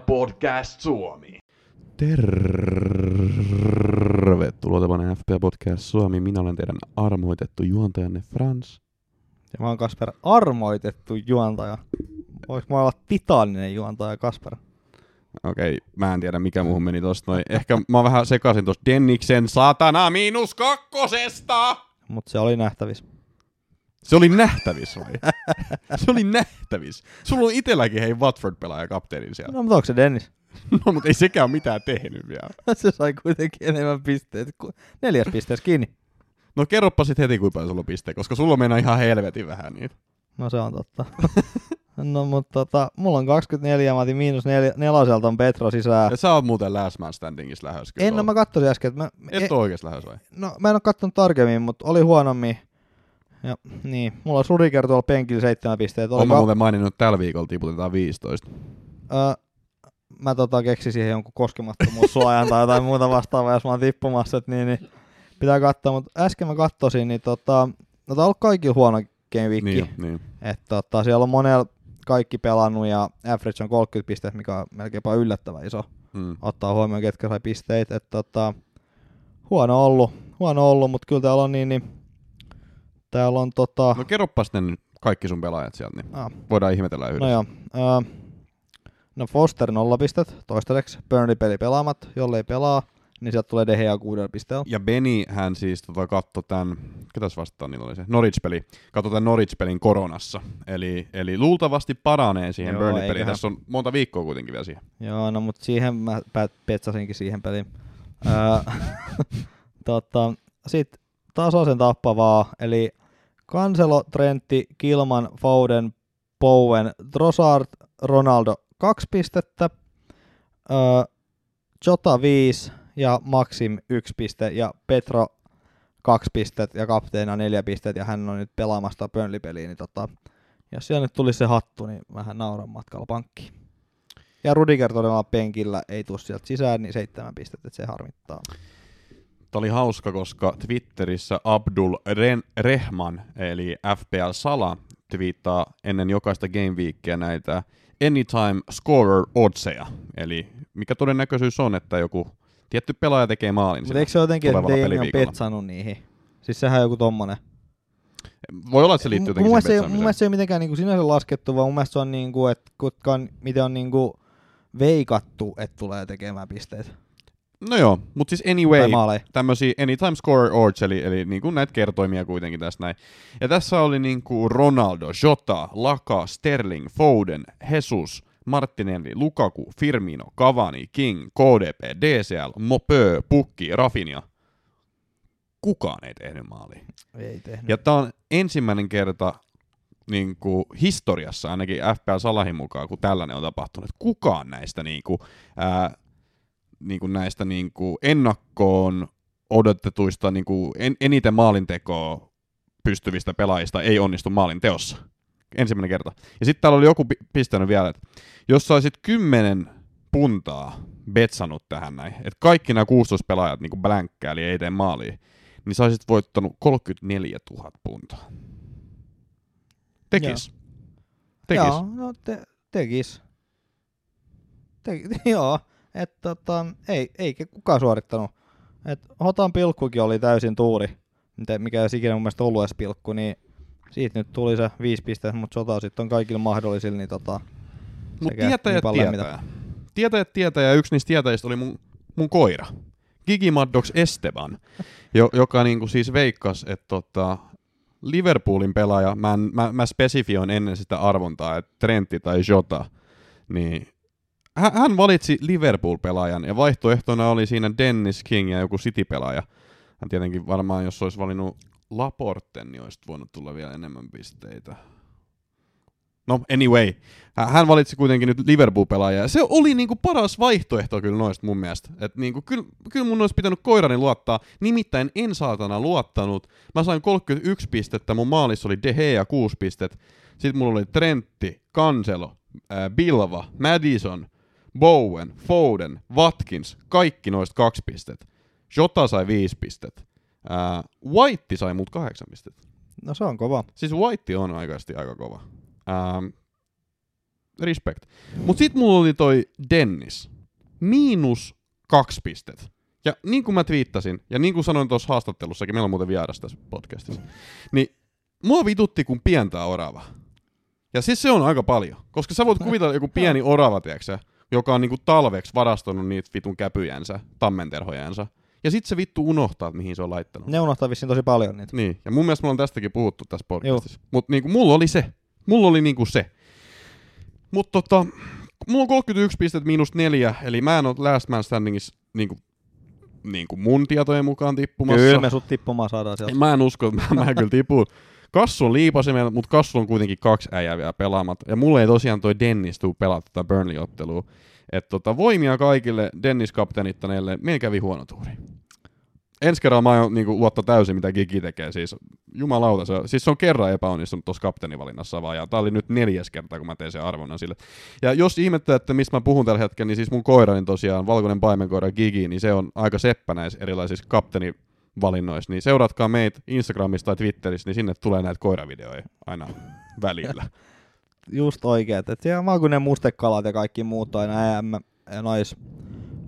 Podcast Suomi. Tervetuloa tämän FPL Podcast Suomi. Minä olen teidän armoitettu juontajanne Frans. Ja mä oon Kasper armoitettu juontaja. Voinko mä olla titaaninen juontaja Kasper? Okei, mä en tiedä mikä muuhun meni tosta noin. Ehkä mä vähän sekaisin tosta Denniksen saatana miinus kakkosesta! Mutta se oli nähtävissä. Se oli nähtävissä, vai? Se oli nähtävissä. Sulla on itelläkin hei Watford-pelaaja kapteenin siellä. No mutta onko se Dennis? No, mutta ei sekään ole mitään tehnyt vielä. se sai kuitenkin enemmän pisteitä. ku- Neljäs pisteessä kiinni. No kerropa sit heti kuinka paljon sulla on pisteitä, koska sulla on mennä ihan helvetin vähän niitä. No se on totta. no mutta tota, mulla on 24, mä otin miinus nel- neloselta on Petro sisään. Ja sä oot muuten last man standingissa lähes. kyllä En, no mä katsoin äsken, että mä, Et oo oikeesti lähes vai? no, mä en oo kattonut tarkemmin, mutta oli huonommin. Ja, niin, mulla on Rudiger tuolla penkillä seitsemän pistettä. Oli Oon mä ka- muuten maininnut, että tällä viikolla tiputetaan 15. Öö, mä tota keksin siihen jonkun koskemattomuussuojan tai jotain muuta vastaavaa, jos mä oon tippumassa, että niin, niin pitää katsoa, mutta äsken mä katsoisin, niin tota, no tää on ollut kaikilla huono game week, Niin, niin. että tota, siellä on monella kaikki pelannut ja average on 30 pistettä, mikä on melkeinpä yllättävän iso, Mm. ottaa huomioon ketkä sai pisteitä, että tota, huono ollut, huono ollut, mutta kyllä täällä on niin, niin täällä on tota, No kerropa sitten kaikki sun pelaajat sieltä, niin ah, voidaan ihmetellä yhdessä. No joo. Öö, no Foster nolla pistet, toistaiseksi Burnley-peli pelaamat, jollei pelaa, niin sieltä tulee Gea kuudella pisteellä. Ja Beni hän siis tota, katsoi tämän, ketäs vastaan niillä oli se, Norwich-peli, katsoi tämän Norwich-pelin koronassa. Eli, eli luultavasti paranee siihen Joo, Burnley-peliin. eiköhän. Tässä on monta viikkoa kuitenkin vielä siihen. Joo, no mutta siihen mä petsasinkin siihen peliin. Tota, Sitten tasaisen tappavaa, eli Cancelo, Trentti, Kilman, Foden, Bowen, Trossard, Ronaldo kaksi pistettä, öö, Jota 5 ja Maxim 1 piste ja Petro 2 pistet ja kapteena 4 pistet ja hän on nyt pelaamassa Burnley-peliä, niin tota, jos siellä nyt tulisi se hattu, niin vähän nauran matkalla pankkiin. Ja Rudiger todella penkillä ei tule sieltä sisään, niin seitsemän pistettä, että se harmittaa. Tämä oli hauska, koska Twitterissä Abdul Ren- Rehman, eli FPL Sala, twiittaa ennen jokaista game weekia näitä anytime scorer oddseja. Eli mikä todennäköisyys on, että joku tietty pelaaja tekee maalin. Mutta eikö se ole jotenkin, että on peliviikolla. petsannut niihin? Siis sehän on joku tommonen. Voi olla, että se liittyy jotenkin siihen se, mun mielestä se ei ole mitenkään niinku sinänsä laskettu, vaan mun mielestä se on niinku, että kutka on, miten on niinku veikattu, että tulee tekemään pisteitä. No joo, mutta siis anyway, tämmöisiä anytime scorer odds, eli, eli niin kuin näitä kertoimia kuitenkin tässä näin. Ja tässä oli niin kuin Ronaldo, Jota, Laka, Sterling, Foden, Jesus, Martinelli, Lukaku, Firmino, Cavani, King, KDP, DCL, Mopö, Pukki, Rafinha. Kukaan ei tehnyt maalia. Ei tehnyt. Ja tämä on ensimmäinen kerta niin kuin historiassa, ainakin FPL Salahin mukaan, kun tällainen on tapahtunut. Kukaan näistä, niin kuin, ää, niin kuin näistä niin kuin ennakkoon odotetuista niin kuin en, eniten maalintekoa pystyvistä pelaajista ei onnistu maalin teossa. Ensimmäinen kerta. Ja sitten täällä oli joku pi- pistänyt vielä, että jos sä olisit kymmenen puntaa betsannut tähän näin, että kaikki nämä 16 pelaajat niin blänkkää, eli ei tee maalia, niin sä olisit voittanut 34 000 puntaa. Tekis. Tekis. Joo, no te, tekis. Te, joo, että tota, ei, eikä kukaan suorittanut. Et Hotan pilkkukin oli täysin tuuri, mitä- mikä ei olisi ikinä mun mielestä ollut edes pilkku, niin siitä nyt tuli se viisi pistettä, mutta sota sitten on kaikilla mahdollisilla, niin tota, Mutta sekä tietäjät niin tietää. Tietäjät tietää, ja yksi niistä tietäjistä oli mun, mun koira. Gigi Maddox Esteban, jo, joka niinku siis veikkas, että tota, Liverpoolin pelaaja, mä, en, mä, mä spesifioin ennen sitä arvontaa, että Trentti tai Jota, niin hän, valitsi Liverpool-pelaajan, ja vaihtoehtona oli siinä Dennis King ja joku City-pelaaja. Hän tietenkin varmaan, jos olisi valinnut Laporten, niin olisi voinut tulla vielä enemmän pisteitä. No, anyway. Hän- valitsi kuitenkin nyt Liverpool-pelaajaa. ja Se oli niinku paras vaihtoehto kyllä noista mun mielestä. Et niinku, kyllä, kyllä mun olisi pitänyt koirani luottaa. Nimittäin en saatana luottanut. Mä sain 31 pistettä, mun maalissa oli De Gea 6 pistet. Sitten mulla oli Trentti, Cancelo, äh, Bilva, Madison, Bowen, Foden, Watkins. Kaikki noista kaksi pistet. Jota sai 5 pistet. Äh, White sai mut 8 pistettä. no se on kova. Siis White on oikeasti aika kova. Ähm, respect. Mut sit mulla oli toi Dennis. Miinus kaksi pistet. Ja niin kuin mä twiittasin, ja niin kuin sanoin tuossa haastattelussakin, meillä on muuten vieras tässä podcastissa, niin mua vitutti kuin pientää orava. Ja siis se on aika paljon, koska sä voit kuvitella joku pieni orava, tiiäksä, joka on niinku talveksi varastanut niitä vitun käpyjänsä, tammenterhojensa. Ja sit se vittu unohtaa, että mihin se on laittanut. Ne unohtaa vissiin tosi paljon niitä. Niin, ja mun mielestä me ollaan tästäkin puhuttu tässä podcastissa. Mutta niinku, mulla oli se. Mulla oli niinku se. Mutta tota, mulla on 31 pistettä miinus neljä, eli mä en ole Last Man Standingissa niinku, niinku mun tietojen mukaan tippumassa. Kyllä me sut tippumaan saadaan sieltä. Mä en usko, että mä, mä kyllä tipun. Kassu on liipasimella, mutta Kassu on kuitenkin kaksi äijää vielä pelaamat. Ja mulle ei tosiaan toi Dennis tuu pelata tätä Burnley-ottelua. Että tota, voimia kaikille Dennis kapteenittaneille. Meillä kävi huono tuuri. Ensi kerralla mä aion niinku, luottaa täysin, mitä Gigi tekee. Siis, jumalauta, se, siis se on kerran epäonnistunut tuossa kapteenivalinnassa vaan. Ja tää oli nyt neljäs kerta, kun mä tein sen arvonnan sille. Ja jos ihmettä, että mistä mä puhun tällä hetkellä, niin siis mun koirani tosiaan, valkoinen paimenkoira Gigi, niin se on aika seppä näissä erilaisissa kapteenivalinnoissa. Niin seuratkaa meitä Instagramissa tai Twitterissä, niin sinne tulee näitä koiravideoja aina välillä. Just oikeet. Et siellä maakunnan mustekalat ja kaikki muut aina EM ja nais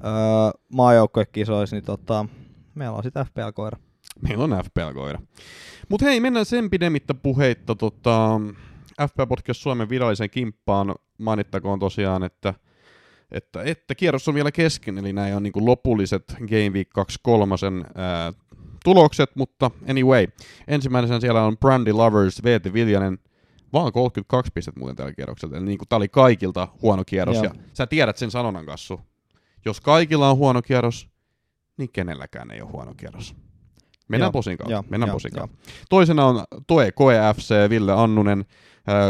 öö, maajoukkoekisoissa, niin tota, meillä on sitä FPL-koira. Meillä on FPL-koira. Mutta hei, mennään sen pidemmittä puheitta tota, FPL Podcast Suomen viralliseen kimppaan. Mainittakoon tosiaan, että, että, että kierros on vielä kesken, eli nämä on niinku lopulliset Game Week 23 ää, tulokset, mutta anyway. Ensimmäisenä siellä on Brandy Lovers, VT Viljanen, vaan 32 pistettä muuten tällä kierroksella. Eli niinku, tää oli kaikilta huono kierros, Joo. ja sä tiedät sen sanonnan kassu. Jos kaikilla on huono kierros, niin kenelläkään ei ole huono kierros. Mennään Joo, posin kautta. joo, Mennään joo, posin joo. kautta. Toisena on Toe Koe FC, Ville Annunen.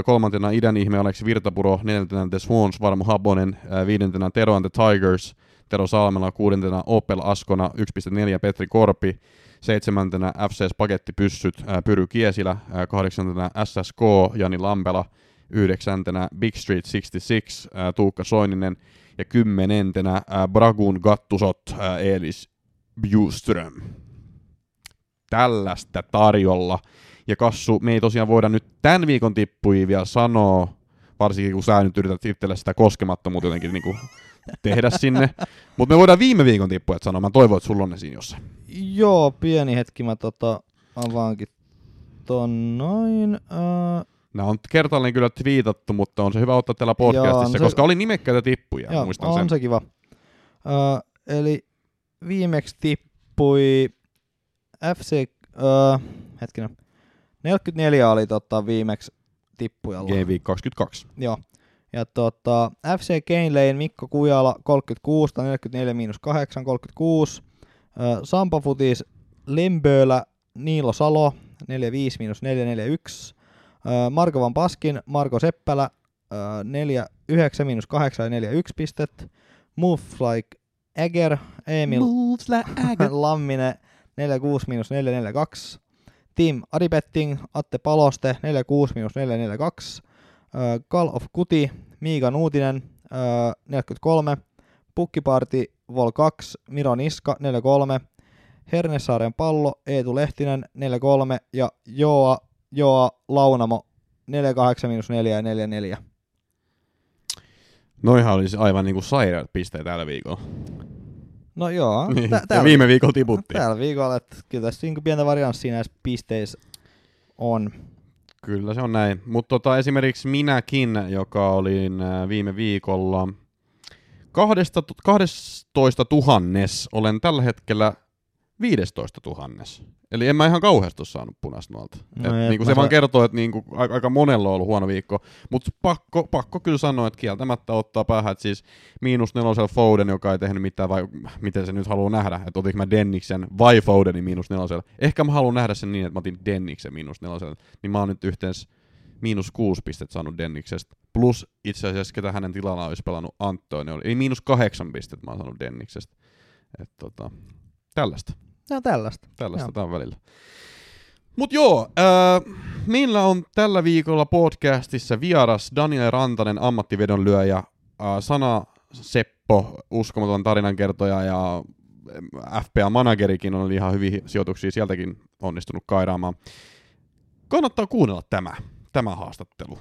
Kolmantena idän ihme Aleksi Virtapuro, neljäntenä The Swans, Varmo Habonen, viidentenä Tero and the Tigers, Tero Salmela, kuudentena Opel Askona, 1.4 Petri Korpi, seitsemäntenä FC Spagetti Pyssyt, ää, Pyry Kiesilä, kahdeksantena SSK, Jani Lampela, yhdeksäntenä Big Street 66, ää, Tuukka Soininen, ja kymmenentenä Bragun Gattusot, Eelis Bjuström. Tällaista tarjolla. Ja Kassu, me ei tosiaan voida nyt tämän viikon tippuja vielä sanoa, varsinkin kun sä nyt yrität itselle sitä koskemattomuutta jotenkin niin tehdä sinne. Mutta me voidaan viime viikon tippuja sanoa. Mä toivon, että sulla on ne siinä jossain. Joo, pieni hetki mä tota avaankin ton noin. Öö, Nämä on kertaalleen kyllä twiitattu, mutta on se hyvä ottaa täällä podcastissa, Joo, se- koska oli nimekkäitä tippuja, Joo, muistan on sen. se kiva. Öö, eli viimeksi tippui FC, öö, hetkinen, 44 oli tota viimeksi tippujalla. Game Week 22. Joo. Ja tota, FC Lane, Mikko Kujala 36, tai 44 miinus 8, 36. Ö, Sampo Futis, Lemböölä, Niilo Salo, 45 miinus 4, 41. Ö, Marko Van Paskin, Marko Seppälä, ö, 4, 9 miinus 8 ja 4, 1 pistet. Move like Eger, Emil Moves like Lamminen 46 miinus 442. Team Adibetting, Atte Paloste 46 miinus 442. Ö, Call of Kuti, Miika Nuutinen ö, 43. Pukkiparti Vol 2, Miro Niska 43. Hernesaaren pallo, Eetu Lehtinen 43 ja Joa, Joa Launamo 48 miinus 4 ja 44. Noihan olisi aivan niinku sairaat pisteet tällä viikolla. No joo, Niin, tä- ja täällä, viime viikolla tiputtiin. tällä viikolla, että kyllä tässä niinku pientä varianssia näissä pisteissä on. Kyllä se on näin. Mutta tota, esimerkiksi minäkin, joka olin äh, viime viikolla kahdesta, 12 tuhannes, olen tällä hetkellä 15 tuhannes. Eli en mä ihan kauheasti ole saanut punaista nuolta. No Et et niinku se vaan kertoo, että niinku, aika, aika monella on ollut huono viikko. Mutta pakko, pakko kyllä sanoa, että kieltämättä ottaa päähän, että siis miinus nelosella Foden, joka ei tehnyt mitään, vai miten se nyt haluaa nähdä, että otinko mä Denniksen vai Fodenin miinus nelosella. Ehkä mä haluan nähdä sen niin, että mä otin Denniksen miinus nelosella, niin mä oon nyt yhteensä miinus kuusi pistettä saanut Denniksestä. Plus itse asiassa, ketä hänen tilalla olisi pelannut Antonio. Eli miinus kahdeksan pistettä mä oon saanut Denniksestä. Et tota, tällaista. No tällaista. Tällaista on välillä. Mut joo, äh, meillä on tällä viikolla podcastissa vieras Daniel Rantanen, ammattivedonlyöjä, äh, Sana Seppo, uskomaton tarinankertoja ja FPA-managerikin on ihan hyviä sijoituksia sieltäkin onnistunut kairaamaan. Kannattaa kuunnella tämä, tämä haastattelu.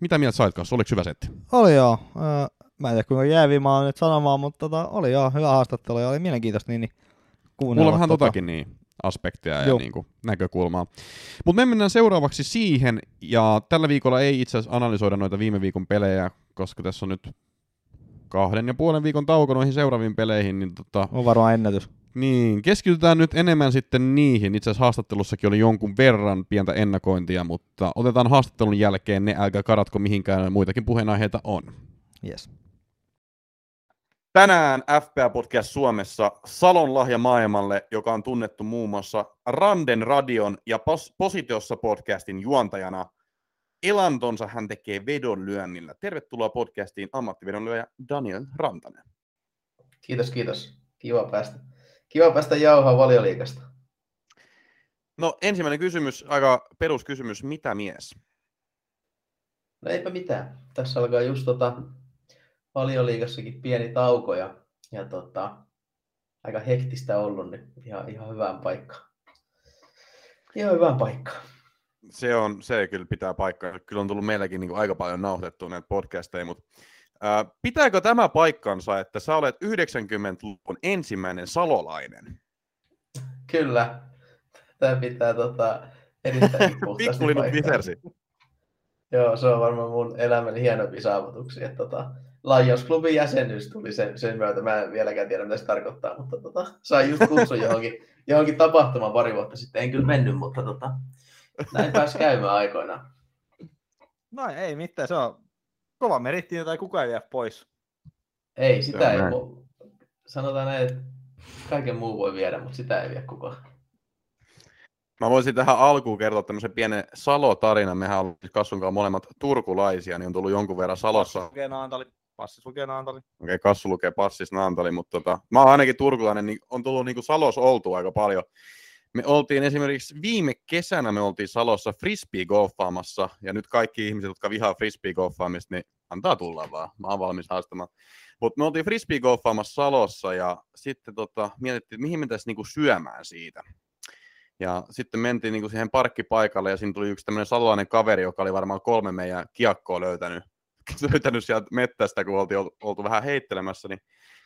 Mitä mieltä sait kanssa? Oliko hyvä setti? Oli joo. Öö, mä en tiedä kuinka jäävi mä oon nyt sanomaan, mutta tota, oli joo, hyvä haastattelu ja oli mielenkiintoista niin, niin kuunnella. Mulla on vähän tota. totakin niin aspekteja ja Joo. niinku näkökulmaa. Mutta me mennään seuraavaksi siihen, ja tällä viikolla ei itse asiassa analysoida noita viime viikon pelejä, koska tässä on nyt kahden ja puolen viikon tauko noihin seuraaviin peleihin, niin tota, On varmaan ennätys. niin, keskitytään nyt enemmän sitten niihin. Itse asiassa haastattelussakin oli jonkun verran pientä ennakointia, mutta otetaan haastattelun jälkeen ne, älkää karatko mihinkään, muitakin puheenaiheita on. Yes. Tänään FPA Podcast Suomessa Salon lahja maailmalle, joka on tunnettu muun muassa Randen Radion ja Pos- Positiossa podcastin juontajana. Elantonsa hän tekee vedonlyönnillä. Tervetuloa podcastiin ammattivedonlyöjä Daniel Rantanen. Kiitos, kiitos. Kiva päästä. Kiva päästä jauhaa valioliikasta. No ensimmäinen kysymys, aika peruskysymys, mitä mies? No eipä mitään. Tässä alkaa just tota valioliikassakin pieni tauko ja, ja tota, aika hektistä ollut, niin ihan, ihan hyvään paikkaan. Ihan hyvään paikkaan. Se on, se kyllä pitää paikkaa. Kyllä on tullut meilläkin niin aika paljon nauhoitettua näitä podcasteja, mutta ää, pitääkö tämä paikkansa, että sä olet 90-luvun ensimmäinen salolainen? Kyllä. Tämä pitää tota, erittäin visersi. Joo, se on varmaan mun elämäni saavutuksia. Että Tota, Lions Clubin jäsenyys tuli sen, sen myötä. Mä en vieläkään tiedä, mitä se tarkoittaa, mutta tota, sain just kutsun johonkin, johonkin tapahtumaan pari vuotta sitten. En kyllä mennyt, mutta tota, näin pääsi käymään aikoinaan. No ei mitään, se on kova meritti, jota ei kukaan vie pois. Ei, sitä ei. Mu- sanotaan näin, että kaiken muu voi viedä, mutta sitä ei vie kukaan. Mä voisin tähän alkuun kertoa tämmöisen pienen Salo-tarinan. Mehän ollaan Kassun kanssa molemmat turkulaisia, niin on tullut jonkun verran Salossa. Lukee Naantali, passis lukee Naantali. Okei, okay, Kassu lukee passis Naantali, mutta tota, mä oon ainakin turkulainen, niin on tullut niin kuin Salos oltu aika paljon. Me oltiin esimerkiksi viime kesänä me oltiin Salossa frisbee-golfaamassa, ja nyt kaikki ihmiset, jotka vihaa frisbee-golfaamista, niin antaa tulla vaan. Mä oon valmis haastamaan. Mutta me oltiin frisbee-golfaamassa Salossa, ja sitten tota, mietittiin, mihin me tässä niinku syömään siitä. Ja sitten mentiin niinku siihen parkkipaikalle, ja siinä tuli yksi tämmöinen salolainen kaveri, joka oli varmaan kolme meidän kiekkoa löytänyt, löytänyt sieltä mettästä, kun oltiin ol- oltu vähän heittelemässä, niin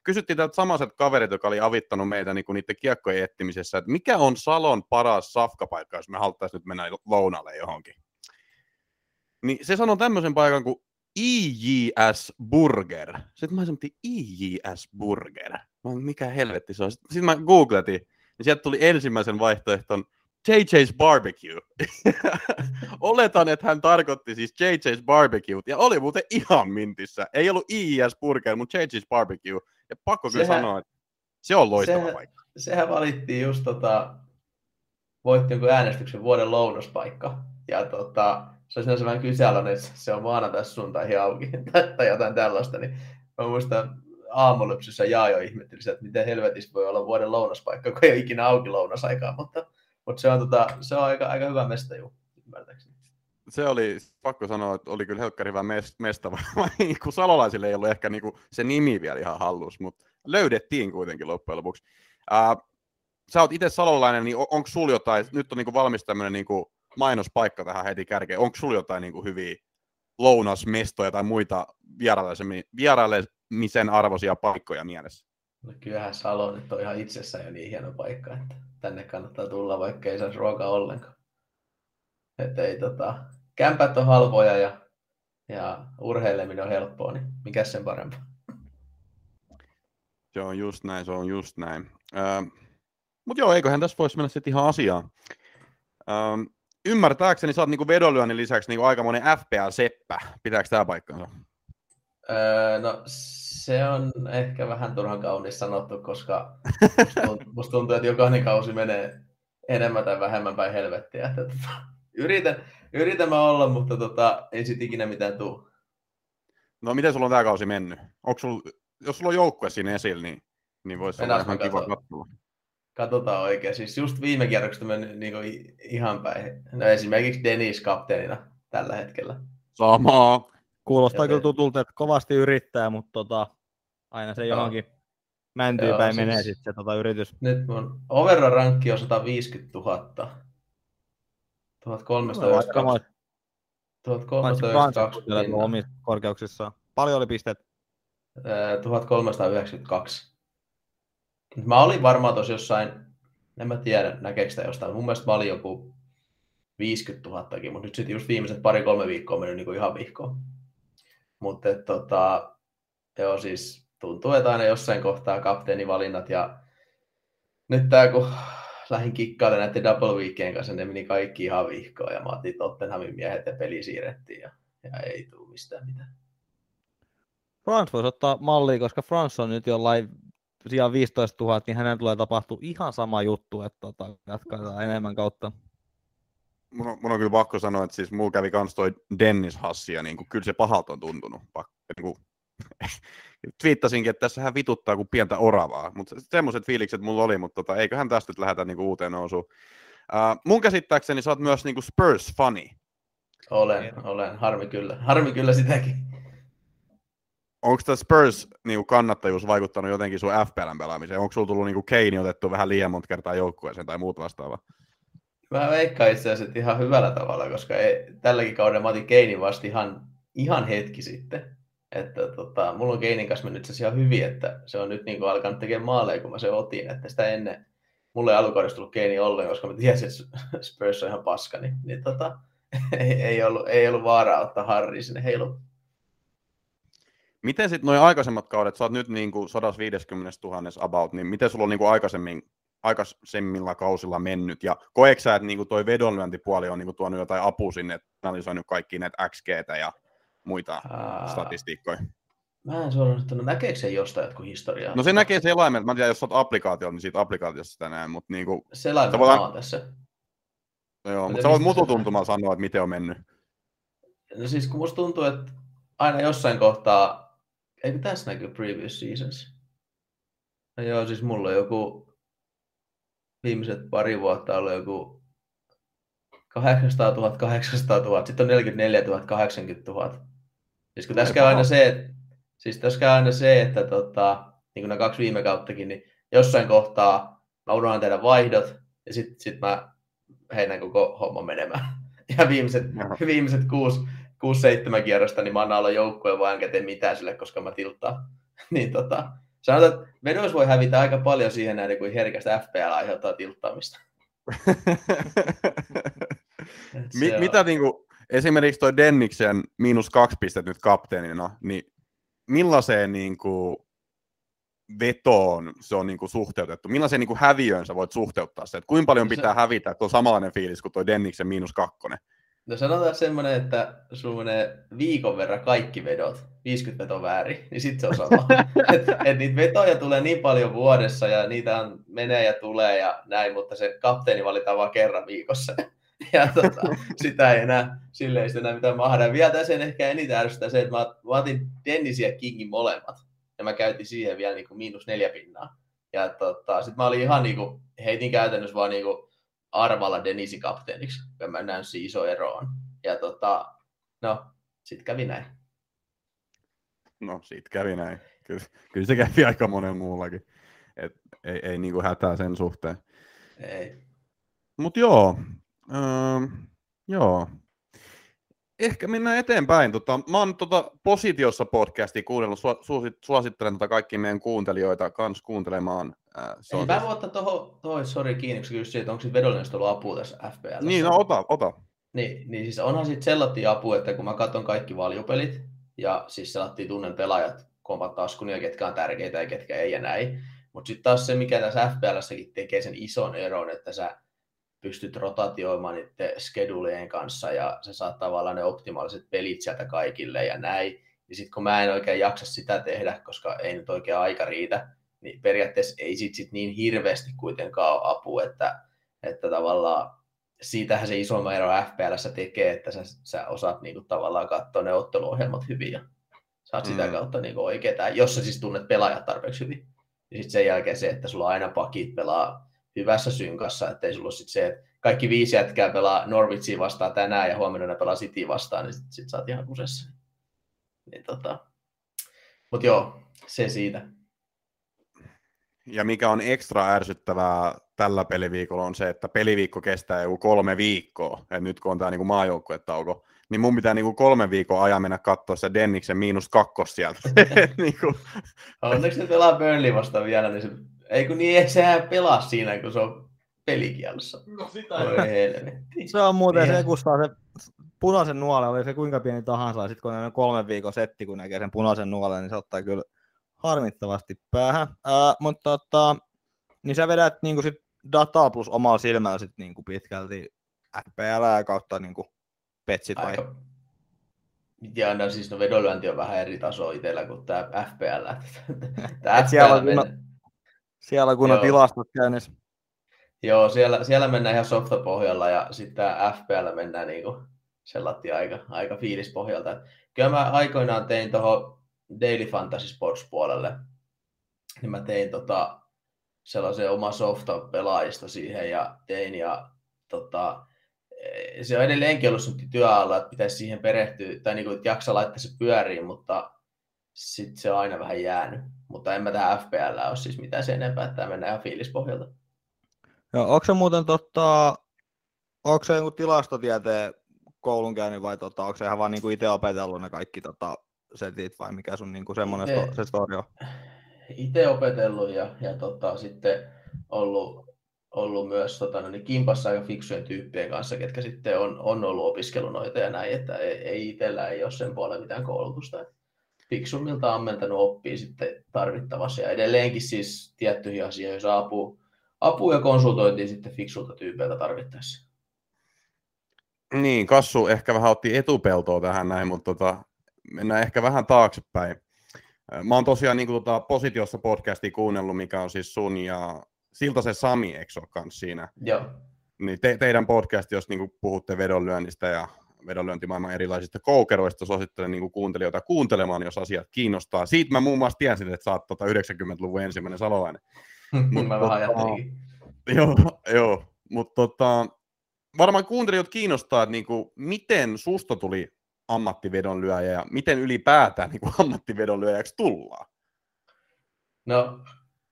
kysyttiin tältä samaiset kaverit, joka oli avittanut meitä niin niiden kiekkojen etsimisessä, että mikä on Salon paras safkapaikka, jos me haluttaisiin nyt mennä lounalle johonkin. Niin se sanoi tämmöisen paikan kuin IJS Burger. Sitten mä sanoin, IJS Burger. Mä mikä helvetti se on. Sitten sit mä googletin, niin sieltä tuli ensimmäisen vaihtoehton JJ's Barbecue. Oletan, että hän tarkoitti siis JJ's Barbecue, ja oli muuten ihan mintissä. Ei ollut IIS Burger, mutta JJ's Barbecue. Ja pakko kyllä Sehän- sanoa, että se on loistava sehän- paikka. Sehän valittiin just tota, voitti jonkun äänestyksen vuoden lounaspaikka. Ja tota, se on sinänsä vähän kyseenalainen, että se on maanantai sunnuntaihin auki tai- tai jotain tällaista. Niin mä muistan aamulypsyssä Jaajo ihmetteli että miten helvetissä voi olla vuoden lounaspaikka, kun ei ole ikinä auki lounasaikaa. Mutta, mutta se on, tota, se on aika, aika hyvä mesta juu, ymmärtääkseni. Se oli, pakko sanoa, että oli kyllä helkkari hyvä mes- mesta, kun salolaisille ei ollut ehkä niinku se nimi vielä ihan hallus, mutta löydettiin kuitenkin loppujen lopuksi. Ää, sä oot itse salolainen, niin on, onko sulla jotain, nyt on niinku valmis tämmöinen niinku mainospaikka tähän heti kärkeen, onko sulla jotain niinku hyviä lounasmestoja tai muita vierailemisen arvoisia paikkoja mielessä? No kyllähän Salo nyt on ihan itsessään jo niin hieno paikka, että tänne kannattaa tulla, vaikka ei saisi ruokaa ollenkaan. Että ei tota, kämpät on halpoja ja, ja urheileminen on helppoa, niin mikä sen parempaa. Se on just näin, se on just näin. Öö, Mutta joo, eiköhän tässä voisi mennä sitten ihan asiaan. Öö, ymmärtääkseni sä oot niinku vedonlyönnin lisäksi niinku aikamoinen FPL-seppä. Pitääkö tämä paikkansa? Öö, no se on ehkä vähän turhan kaunis sanottu, koska musta tuntuu, että jokainen kausi menee enemmän tai vähemmän päin helvettiä. Että, tota, yritän, yritän mä olla, mutta tota, ei sit ikinä mitään tuu. No miten sulla on tämä kausi mennyt? Onko sul, jos sulla on joukkue siinä esillä, niin, niin voisi olla ihan kiva katsoa. Katsotaan oikein. Siis just viime kierroksesta meni niin kuin ihan päin. No esimerkiksi Dennis kapteenina tällä hetkellä. Samaa. Kuulostaa Joten- kyllä tutulta, että kovasti yrittää, mutta tota, aina se johonkin mäntyyn päin siis- menee sitten se tota, yritys. Nyt mun overall rankki on 150 000. 1392, 1392 pinnaa. omissa korkeuksissaan. Paljon oli pisteet. Ää, 1392. Mä olin varmaan tuossa jossain, en mä tiedä näkeekö sitä jostain, mun mielestä mä olin joku 50 000, mutta nyt sitten just viimeiset pari-kolme viikkoa on mennyt niinku ihan vihkoon. Mutta tota, joo siis tuntuu, että aina jossain kohtaa kapteenivalinnat ja nyt tää kun lähdin kikkailemaan näiden double weekend kanssa, ne meni kaikki ihan vihkoon ja mä otin Tottenhamin miehet ja peli siirrettiin ja, ja ei tule mistään mitään. France voisi ottaa mallia, koska France on nyt jollain sijaan 15 000, niin hänen tulee tapahtua ihan sama juttu, että tota, jatkaa enemmän kautta. Mun on, mun on kyllä pakko sanoa, että siis mulla kävi kans toi Dennis Hassi ja niin kuin, kyllä se pahalta on tuntunut. Pakko, niin kuin, twiittasinkin, että tässähän vituttaa kuin pientä oravaa, mutta semmoiset fiilikset mulla oli, mutta tota, eiköhän tästä nyt lähdetä niin uuteen nousuun. Uh, mun käsittääkseni sä oot myös niin Spurs-fani. Olen, olen. Harmi kyllä. Harmi kyllä sitäkin. Onko tämä Spurs niin kannattajuus vaikuttanut jotenkin sun FPLn pelaamiseen? Onko sulla tullut niin Kane otettu vähän liian monta kertaa joukkueeseen tai muut vastaavaa? Mä veikkaan itse asiassa ihan hyvällä tavalla, koska ei, tälläkin kaudella mä otin Keinin vasta ihan, ihan hetki sitten. Että tota, mulla on Keinin kanssa mennyt ihan hyvin, että se on nyt niin kuin alkanut tekemään maaleja, kun mä se otin. Että sitä ennen, mulla ei alukaudessa tullut Keini ollenkaan, koska mä tiesin, että Spurs on ihan paska, niin, niin tota, ei, ei, ollut, ei ollut vaaraa ottaa Harri sinne heiluun. Miten sitten noin aikaisemmat kaudet, sä oot nyt niin kuin 150 000 about, niin miten sulla on niin kuin aikaisemmin aikaisemmilla kausilla mennyt, ja koetko sä, että niinku toi vedonlyöntipuoli on niinku tuonut jotain apua sinne, että analysoinut kaikki näitä xg ja muita Ää... statistiikkoja? Mä en suoraan että no näkeekö se jostain jotkut historiaa? No se näkee selaimen, mä en tiedä, jos olet applikaatiolla, niin siitä applikaatiosta sitä näen, mutta niinku... Selaimen voit... tässä. No joo, mutta sä voit mututuntumalla sanoa, että miten on mennyt. No siis kun musta tuntuu, että aina jossain kohtaa, eikö tässä näkyy previous seasons? No joo, siis mulla on joku viimeiset pari vuotta ollut joku 800 000, 800 000, sitten on 44 000, 80 000. Siis kun tässä käy aina se, että, siis tässä käy aina se, että tota, niin kuin nämä kaksi viime kauttakin, niin jossain kohtaa mä unohdan tehdä vaihdot ja sitten sit mä heidän koko homma menemään. Ja viimeiset, viimeiset kuusi, kuusi, seitsemän kierrosta, niin mä annan olla joukkueen vaan enkä tee mitään sille, koska mä tilttaan. niin tota, Sanotaan, että Venus voi hävitä aika paljon siihen näin, kun herkästä FPL aiheuttaa tilttaamista. Mi- on... Mitä niin kuin, esimerkiksi toi Denniksen miinus kaksi pistettä nyt kapteenina, niin millaiseen niin kuin, vetoon se on niin kuin, suhteutettu? Millaiseen niin kuin, häviöön sä voit suhteuttaa se? Että kuinka paljon pitää se... hävitä, että on samanlainen fiilis kuin toi Denniksen miinus kakkonen? No sanotaan semmoinen, että sulla menee viikon verran kaikki vedot, 50 veto väärin, niin sitten se on sama. et, et niitä vetoja tulee niin paljon vuodessa ja niitä on, menee ja tulee ja näin, mutta se kapteeni valitaan vain kerran viikossa. ja tota, sitä ei enää, sille ei enää mitään mahda. Vielä sen ehkä eniten ärsyttää se, että mä, mä otin Dennis ja Kingin molemmat. Ja mä käytin siihen vielä niin kuin miinus neljä pinnaa. Ja tota, sitten mä olin ihan niin kuin, heitin käytännössä vaan niin kuin arvalla Denisi kapteeniksi, kun mä näen se iso ero on. Ja tota, no, sitten kävi näin. No, siitä kävi näin. Kyllä, kyllä se kävi aika monen muullakin. Et ei, ei niinku hätää sen suhteen. Ei. Mut joo, öö, joo. Ehkä mennään eteenpäin. Tota, mä oon tota Positiossa podcastia kuunnellut, suosittelen tota kaikki meidän kuuntelijoita kans kuuntelemaan Äh, se on mä voin ottaa tuohon, toi, sorry, kiinni, koska kysyt että onko sitten vedollinen ollut apua tässä FPL. Niin, no ota, ota. Niin, niin siis onhan sitten sellattiin apu, että kun mä katson kaikki valjopelit, ja siis sellattiin tunnen pelaajat, kompat taskunia, ketkä on tärkeitä ja ketkä ei ja näin. Mutta sitten taas se, mikä tässä FPLssäkin tekee sen ison eron, että sä pystyt rotatioimaan niiden skedulien kanssa ja sä saat tavallaan ne optimaaliset pelit sieltä kaikille ja näin. Ja sitten kun mä en oikein jaksa sitä tehdä, koska ei nyt oikein aika riitä, niin periaatteessa ei sit, sit niin hirveästi kuitenkaan ole apu, että, että tavallaan siitähän se iso ero FPLssä tekee, että sä, sä osaat niinku tavallaan katsoa ne otteluohjelmat hyvin ja saat mm. sitä kautta niinku oikeita, jos sä siis tunnet pelaajat tarpeeksi hyvin. Ja sitten sen jälkeen se, että sulla aina pakit pelaa hyvässä synkassa, ettei sulla sit se, että kaikki viisi jätkää pelaa Norwitsia vastaan tänään ja huomenna ne pelaa City vastaan, niin sitten sit sä oot ihan kusessa. Niin tota. Mutta joo, se siitä. Ja mikä on ekstra ärsyttävää tällä peliviikolla on se, että peliviikko kestää joku kolme viikkoa. Et nyt kun on tämä niinku maajoukkuetauko, niin mun pitää niinku kolmen viikon ajan mennä katsoa se Denniksen miinus kakkos sieltä. niinku. Onneksi ne pelaa Burnley vasta vielä, niin se, ei kun niin, sehän pelaa siinä, kun se on pelikielossa. No sitä helvetti. Se on muuten Niin. se, kun saa se punaisen nuolen, oli se kuinka pieni tahansa, ja sitten kun on kolmen viikon setti, kun näkee sen punaisen nuolen, niin se ottaa kyllä harmittavasti päähän. Ää, mutta tota, niin sä vedät niinku sit dataa plus omalla silmällä sit niinku pitkälti FPL kautta niinku petsit vai? Aika... Ja no siis no vedonlyönti on vähän eri taso itsellä kuin tämä FPL. Tämä Et siellä FPL on mennä... Siellä kun on tilastot käynnissä. Joo, siellä, siellä mennään ihan softapohjalla ja sitten FPL mennään niinku sellainen aika, aika fiilispohjalta. Kyllä mä aikoinaan tein tuohon Daily Fantasy Sports puolelle, niin mä tein tota, sellaisen oma softa pelaajista siihen ja tein ja tota, eh, se on edelleenkin ollut työalla, että pitäisi siihen perehtyä tai niinku, että jaksa laittaa se pyöriin, mutta sitten se on aina vähän jäänyt. Mutta en mä tähän FPL ole siis mitään sen enempää, että tämä mennään ihan fiilispohjalta. Joo, onko se muuten tota, onko se joku tilastotieteen koulunkäynnin vai tota, onko se ihan vaan niinku itse opetellut ne kaikki tota, setit vai mikä sun niinku semmoinen sto- se story on? itse opetellut ja, ja tota, sitten ollut, ollut myös tota, no, niin kimpassa aika fiksujen tyyppien kanssa, ketkä sitten on, on ollut opiskelunoita ja näin, että ei, ei itsellä ei ole sen puolella mitään koulutusta. Et Fiksummilta ammentanut oppii sitten tarvittavassa ja edelleenkin siis tiettyihin asioihin saa apua, apua ja konsultointia sitten fiksulta tyypeiltä tarvittaessa. Niin, Kassu ehkä vähän otti etupeltoa tähän näin, mutta tota, mennään ehkä vähän taaksepäin. Mä oon tosiaan niin kuin, tota, Positiossa podcastia kuunnellut, mikä on siis sun ja Sami, eikö se ole kans siinä? Joo, Niin te, teidän podcast, jos niin kuin, puhutte vedonlyönnistä ja vedonlyöntimaailman erilaisista koukeroista, suosittelen niin kuin, kuuntelijoita kuuntelemaan, jos asiat kiinnostaa. Siitä mä muun muassa tiesin, että sä oot tota, 90-luvun ensimmäinen salolainen. Mut mä vähän tota-. Joo, joo. mutta tota, varmaan kuuntelijat kiinnostaa, että niinku, miten susta tuli ammattivedonlyöjä ja miten ylipäätään niinku, ammattivedonlyöjäksi tullaan. No,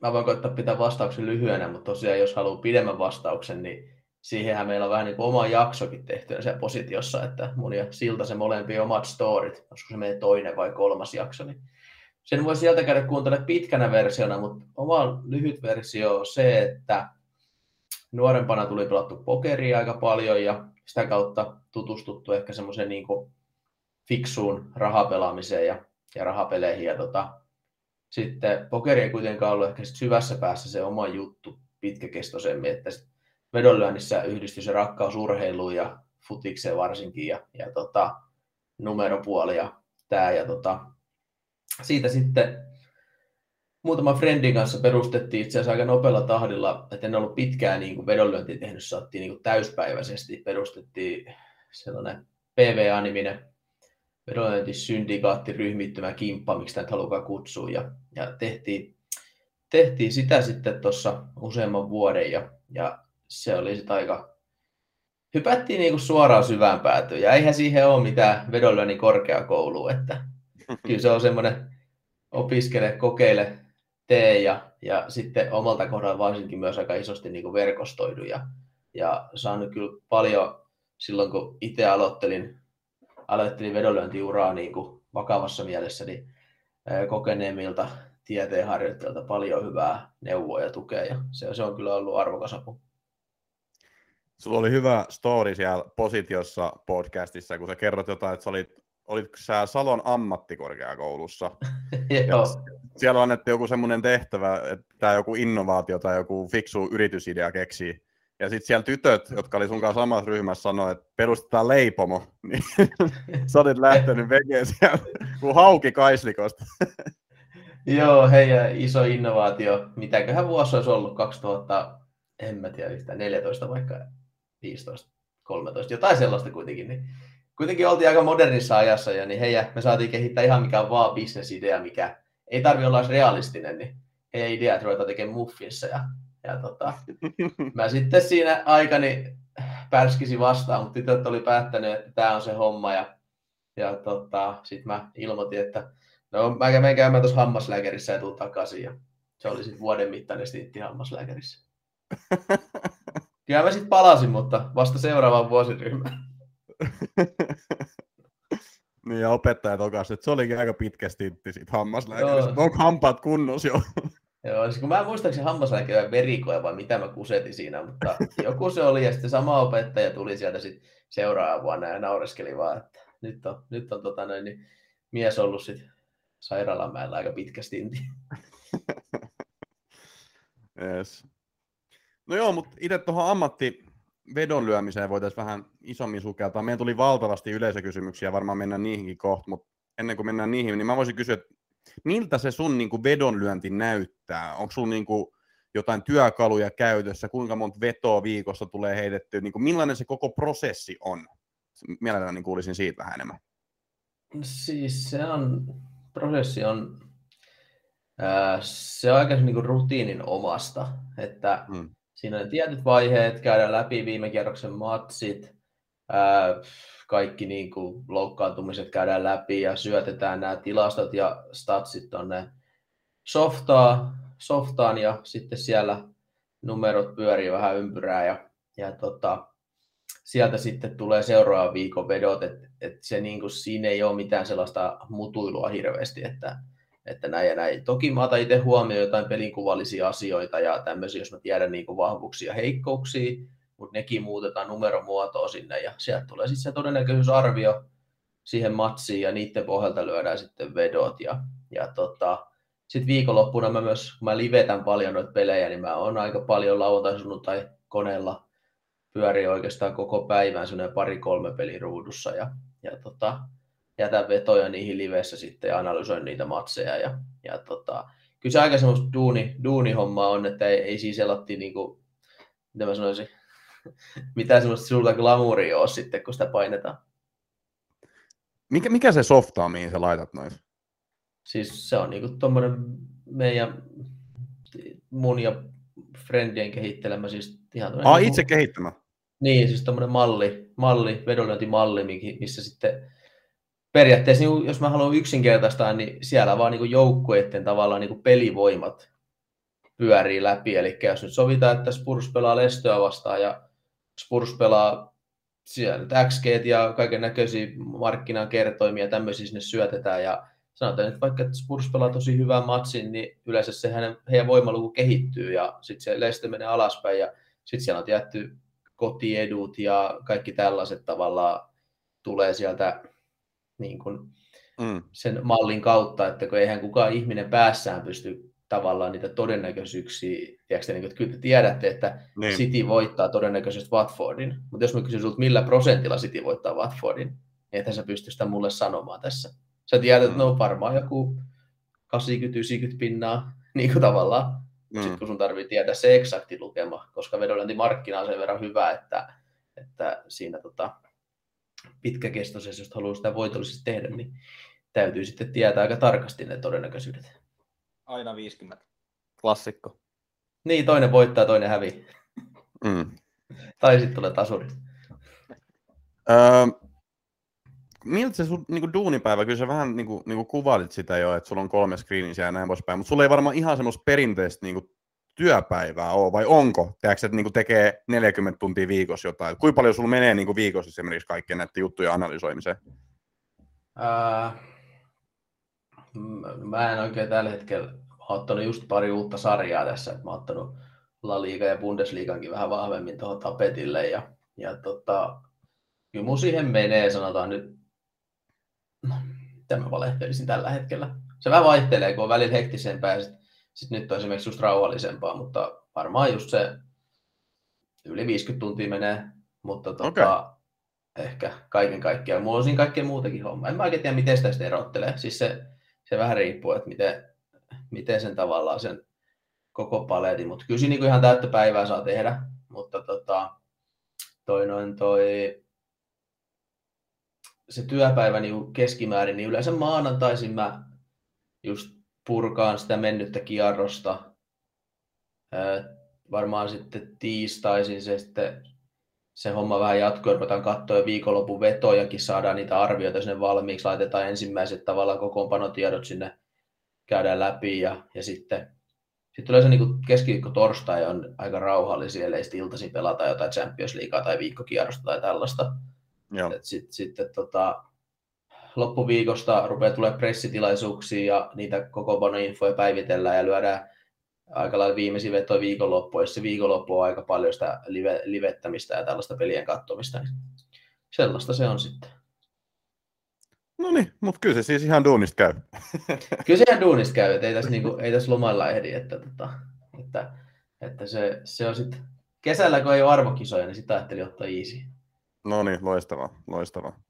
mä voin koittaa pitää vastauksen lyhyenä, mutta tosiaan jos haluaa pidemmän vastauksen, niin siihenhän meillä on vähän niin kuin oma jaksokin tehty siellä positiossa, että mun ja Siltasen molempia omat storit, olisiko se meidän toinen vai kolmas jakso, niin sen voi sieltä käydä kuuntelemaan pitkänä versiona, mutta oma lyhyt versio on se, että nuorempana tuli pelattu pokeria aika paljon ja sitä kautta tutustuttu ehkä semmoiseen niin fiksuun rahapelaamiseen ja, ja rahapeleihin ja tota, sitten pokeri ei kuitenkaan ollut ehkä sit syvässä päässä se oma juttu pitkäkestoisemmin, että sit vedonlyönnissä yhdistyi se rakkaus urheiluun ja futikseen varsinkin ja, ja tota, numeropuoli ja tää ja tota, siitä sitten muutaman friendin kanssa perustettiin itse asiassa aika nopealla tahdilla, että en ollut pitkään niin kuin vedonlyöntiä tehnyt, saattiin niin täyspäiväisesti, perustettiin sellainen PVA-niminen vedonlyöntisyndikaattiryhmittymä kimppa, miksi sitä nyt halukaan kutsua, ja, ja tehtiin, tehtiin sitä sitten tuossa useamman vuoden, ja, ja se oli sitten aika, hypättiin niinku suoraan syvään päätyyn, ja eihän siihen ole mitään vedonlyönnin korkeakoulua, että kyllä se on semmoinen opiskele, kokeile, tee, ja, ja sitten omalta kohdalla varsinkin myös aika isosti niinku verkostoidu, ja, ja saanut kyllä paljon silloin, kun itse aloittelin aloittelin vedonlyöntiuraa niin kuin vakavassa mielessä, niin kokeneemmilta tieteenharjoittajilta paljon hyvää neuvoa ja tukea, ja se, se on kyllä ollut arvokas apu. Sulla oli hyvä story siellä Positiossa podcastissa, kun sä kerrot jotain, että sä olit, olitko sä Salon ammattikorkeakoulussa. Joo, Siellä annettu joku semmoinen tehtävä, että joku innovaatio tai joku fiksu yritysidea keksii. Ja sitten siellä tytöt, jotka oli sun kanssa samassa ryhmässä, sanoi, että perustetaan leipomo. Niin sä olit lähtenyt vekeen siellä kuin hauki kaislikosta. Joo heidän iso innovaatio. Mitäköhän vuosi olisi ollut? 2000, en mä tiedä yhtään, 14 vaikka 15, 13, jotain sellaista kuitenkin. Niin kuitenkin oltiin aika modernissa ajassa ja niin heidän, me saatiin kehittää ihan mikä vaan bisnesidea, mikä ei tarvi olla realistinen, niin heidän idea, että ruvetaan tekemään muffinsa ja, ja tota, mä sitten siinä aikani pärskisin vastaan, mutta tytöt oli päättänyt, että tämä on se homma ja, ja tota, sitten mä ilmoitin, että no mä menen käymään tuossa hammaslääkärissä ja tuun takaisin ja se oli sitten vuoden mittainen stintti hammaslääkärissä. Kyllä mä sitten palasin, mutta vasta seuraavaan vuosiryhmään. Niin, ja opettaja tokasi, että se olikin aika pitkä stintti siitä hammaslääkäristä. Onko hampaat kunnossa jo? Joo, siis kun mä en muistaakseni hammaslääkärillä verikoja vai mitä mä kusetin siinä, mutta joku se oli ja sitten sama opettaja tuli sieltä sit seuraavana vuonna ja naureskeli vaan, että nyt on, nyt on tota noin, niin mies ollut sit sairaalamäellä aika pitkä stinti. Yes. No joo, mutta itse tuohon ammatti vedon lyömiseen voitaisiin vähän isommin sukeltaa. Meidän tuli valtavasti yleisökysymyksiä, varmaan mennään niihinkin kohta, mutta ennen kuin mennään niihin, niin mä voisin kysyä, että miltä se sun niin kuin vedonlyönti näyttää? Onko sulla niin kuin jotain työkaluja käytössä? Kuinka monta vetoa viikossa tulee heitettyä? Niin kuin millainen se koko prosessi on? Mielelläni kuulisin siitä vähän enemmän. Siis se on, prosessi on, ää, se on aika niin kuin rutiinin omasta, että Mm. Siinä ne tietyt vaiheet, käydään läpi viime kierroksen matsit, ää, kaikki niin kuin loukkaantumiset käydään läpi ja syötetään nämä tilastot ja statsit tonne softaa, softaan ja sitten siellä numerot pyörii vähän ympyrää ja, ja tota, sieltä sitten tulee seuraavan viikon vedot, että et se niin kuin, siinä ei ole mitään sellaista mutuilua hirveästi, että, että näin ja näin. Toki mä otan itse huomioon jotain pelinkuvallisia asioita ja tämmöisiä, jos mä tiedän niin kuin vahvuuksia ja heikkouksia, mutta nekin muutetaan numeromuotoa sinne ja sieltä tulee sitten se todennäköisyysarvio siihen matsiin ja niiden pohjalta lyödään sitten vedot ja, ja tota, sitten viikonloppuna mä myös, kun mä livetän paljon noita pelejä, niin mä oon aika paljon lauantai sunnuntai koneella pyörii oikeastaan koko päivän semmoinen pari-kolme pelin ruudussa ja, ja tota, jätän vetoja niihin liveissä sitten ja analysoin niitä matseja. Ja, ja tota, kyllä se aika semmoista duuni, duunihommaa on, että ei, ei siis selatti niinku, mitä mä sanoisin, mitään semmoista sulta glamouria ole sitten, kun sitä painetaan. Mikä, mikä se softa on, mihin sä laitat noita? Siis se on niinku tommonen meidän, mun ja friendien kehittelemä, siis ihan tommonen Ah, niinku- itse kehittämä. Niin, siis tämmöinen malli, malli vedonlyöntimalli, missä sitten periaatteessa, niin jos mä haluan yksinkertaistaa, niin siellä vaan niin joukkueiden tavallaan niin pelivoimat pyörii läpi. Eli jos nyt sovitaan, että Spurs pelaa Lestöä vastaan ja Spurs pelaa siellä XG ja kaiken näköisiä markkinakertoimia ja tämmöisiä sinne syötetään ja sanotaan nyt vaikka, että Spurs pelaa tosi hyvän matsin, niin yleensä se hänen, heidän voimaluku kehittyy ja sitten se Lestö menee alaspäin ja sitten siellä on tietty kotiedut ja kaikki tällaiset tavallaan tulee sieltä niin kuin Mm. sen mallin kautta, että kun eihän kukaan ihminen päässään pysty tavallaan niitä todennäköisyyksiä, tiedätkö, niin kuin, että kyllä te tiedätte, että Niin. City voittaa todennäköisesti Watfordin, mutta jos mä kysyn sinulta, millä prosentilla City voittaa Watfordin, niin ethän sä pysty sitä mulle sanomaan tässä. Sä tiedät, että Mm. no varmaan joku 80-90 pinnaa, niin kuin tavallaan. Mm. Sitten kun sun tarvii tietää se eksakti lukema, koska vedonlyöntimarkkina on sen verran hyvä, että, että siinä tota, pitkäkestoisessa, jos haluaa sitä voitollisesti tehdä, niin täytyy sitten tietää aika tarkasti ne todennäköisyydet. Aina 50. Klassikko. Niin, toinen voittaa, toinen hävii. Mm. Tai sitten tulee tasuri. Öö, miltä se sun niinku, duunipäivä, kyllä sä vähän niinku, niinku kuvailit sitä jo, että sulla on kolme screenisiä ja näin poispäin, mutta sulla ei varmaan ihan semmoista perinteistä niinku, työpäivää ole, vai onko? Tiedätkö, että niinku, tekee 40 tuntia viikossa jotain? Kuinka paljon sulla menee niinku, viikossa esimerkiksi kaikkien näiden juttujen analysoimiseen? Ää, mä en oikein tällä hetkellä, ottanut just pari uutta sarjaa tässä, mä oon ottanut La Liga ja Bundesliigankin vähän vahvemmin tuohon tapetille ja, ja tota, kyllä mun siihen menee, sanotaan nyt, no, mitä mä valehtelisin tällä hetkellä. Se vähän vaihtelee, kun on välillä hektisempää ja sit, sit nyt on esimerkiksi just rauhallisempaa, mutta varmaan just se yli 50 tuntia menee, mutta tota, ehkä kaiken kaikkiaan. Mulla on siinä kaikkea muutakin hommaa. En mä oikein tiedä, miten sitä sitten erottelee. Siis se, se vähän riippuu, että miten, miten sen tavallaan sen koko paletin, mutta kyllä niinku ihan täyttä päivää saa tehdä, mutta tota, toi noin toi, se työpäivä niin keskimäärin, niin yleensä maanantaisin mä just purkaan sitä mennyttä kierrosta. Varmaan sitten tiistaisin se sitten se homma vähän jatkuu, että otan katsoa viikonlopun vetojakin, saadaan niitä arvioita sinne valmiiksi, laitetaan ensimmäiset tavallaan kokoonpanotiedot sinne, käydään läpi ja, ja sitten sitten yleensä niin keskiviikko torstai on aika rauhallisia, ellei sitten iltaisin pelata jotain Champions Leaguea tai viikkokierrosta tai tällaista. Sitten sit, sit, tota, loppuviikosta rupeaa tulee pressitilaisuuksia ja niitä koko infoja päivitellään ja lyödään aika lailla viimeisiä vetoja viikonloppuun, jos se viikonloppu on aika paljon sitä live, livettämistä ja tällaista pelien katsomista, niin sellaista se on sitten. No niin, mutta kyllä se siis ihan duunista käy. kyllä se ihan duunista käy, että ei tässä, niinku, ei tässä lomalla ehdi, että, tota, että, että se, se on sitten kesällä, kun ei ole arvokisoja, niin sitä ajattelin ottaa easy. No niin, loistavaa, loistavaa.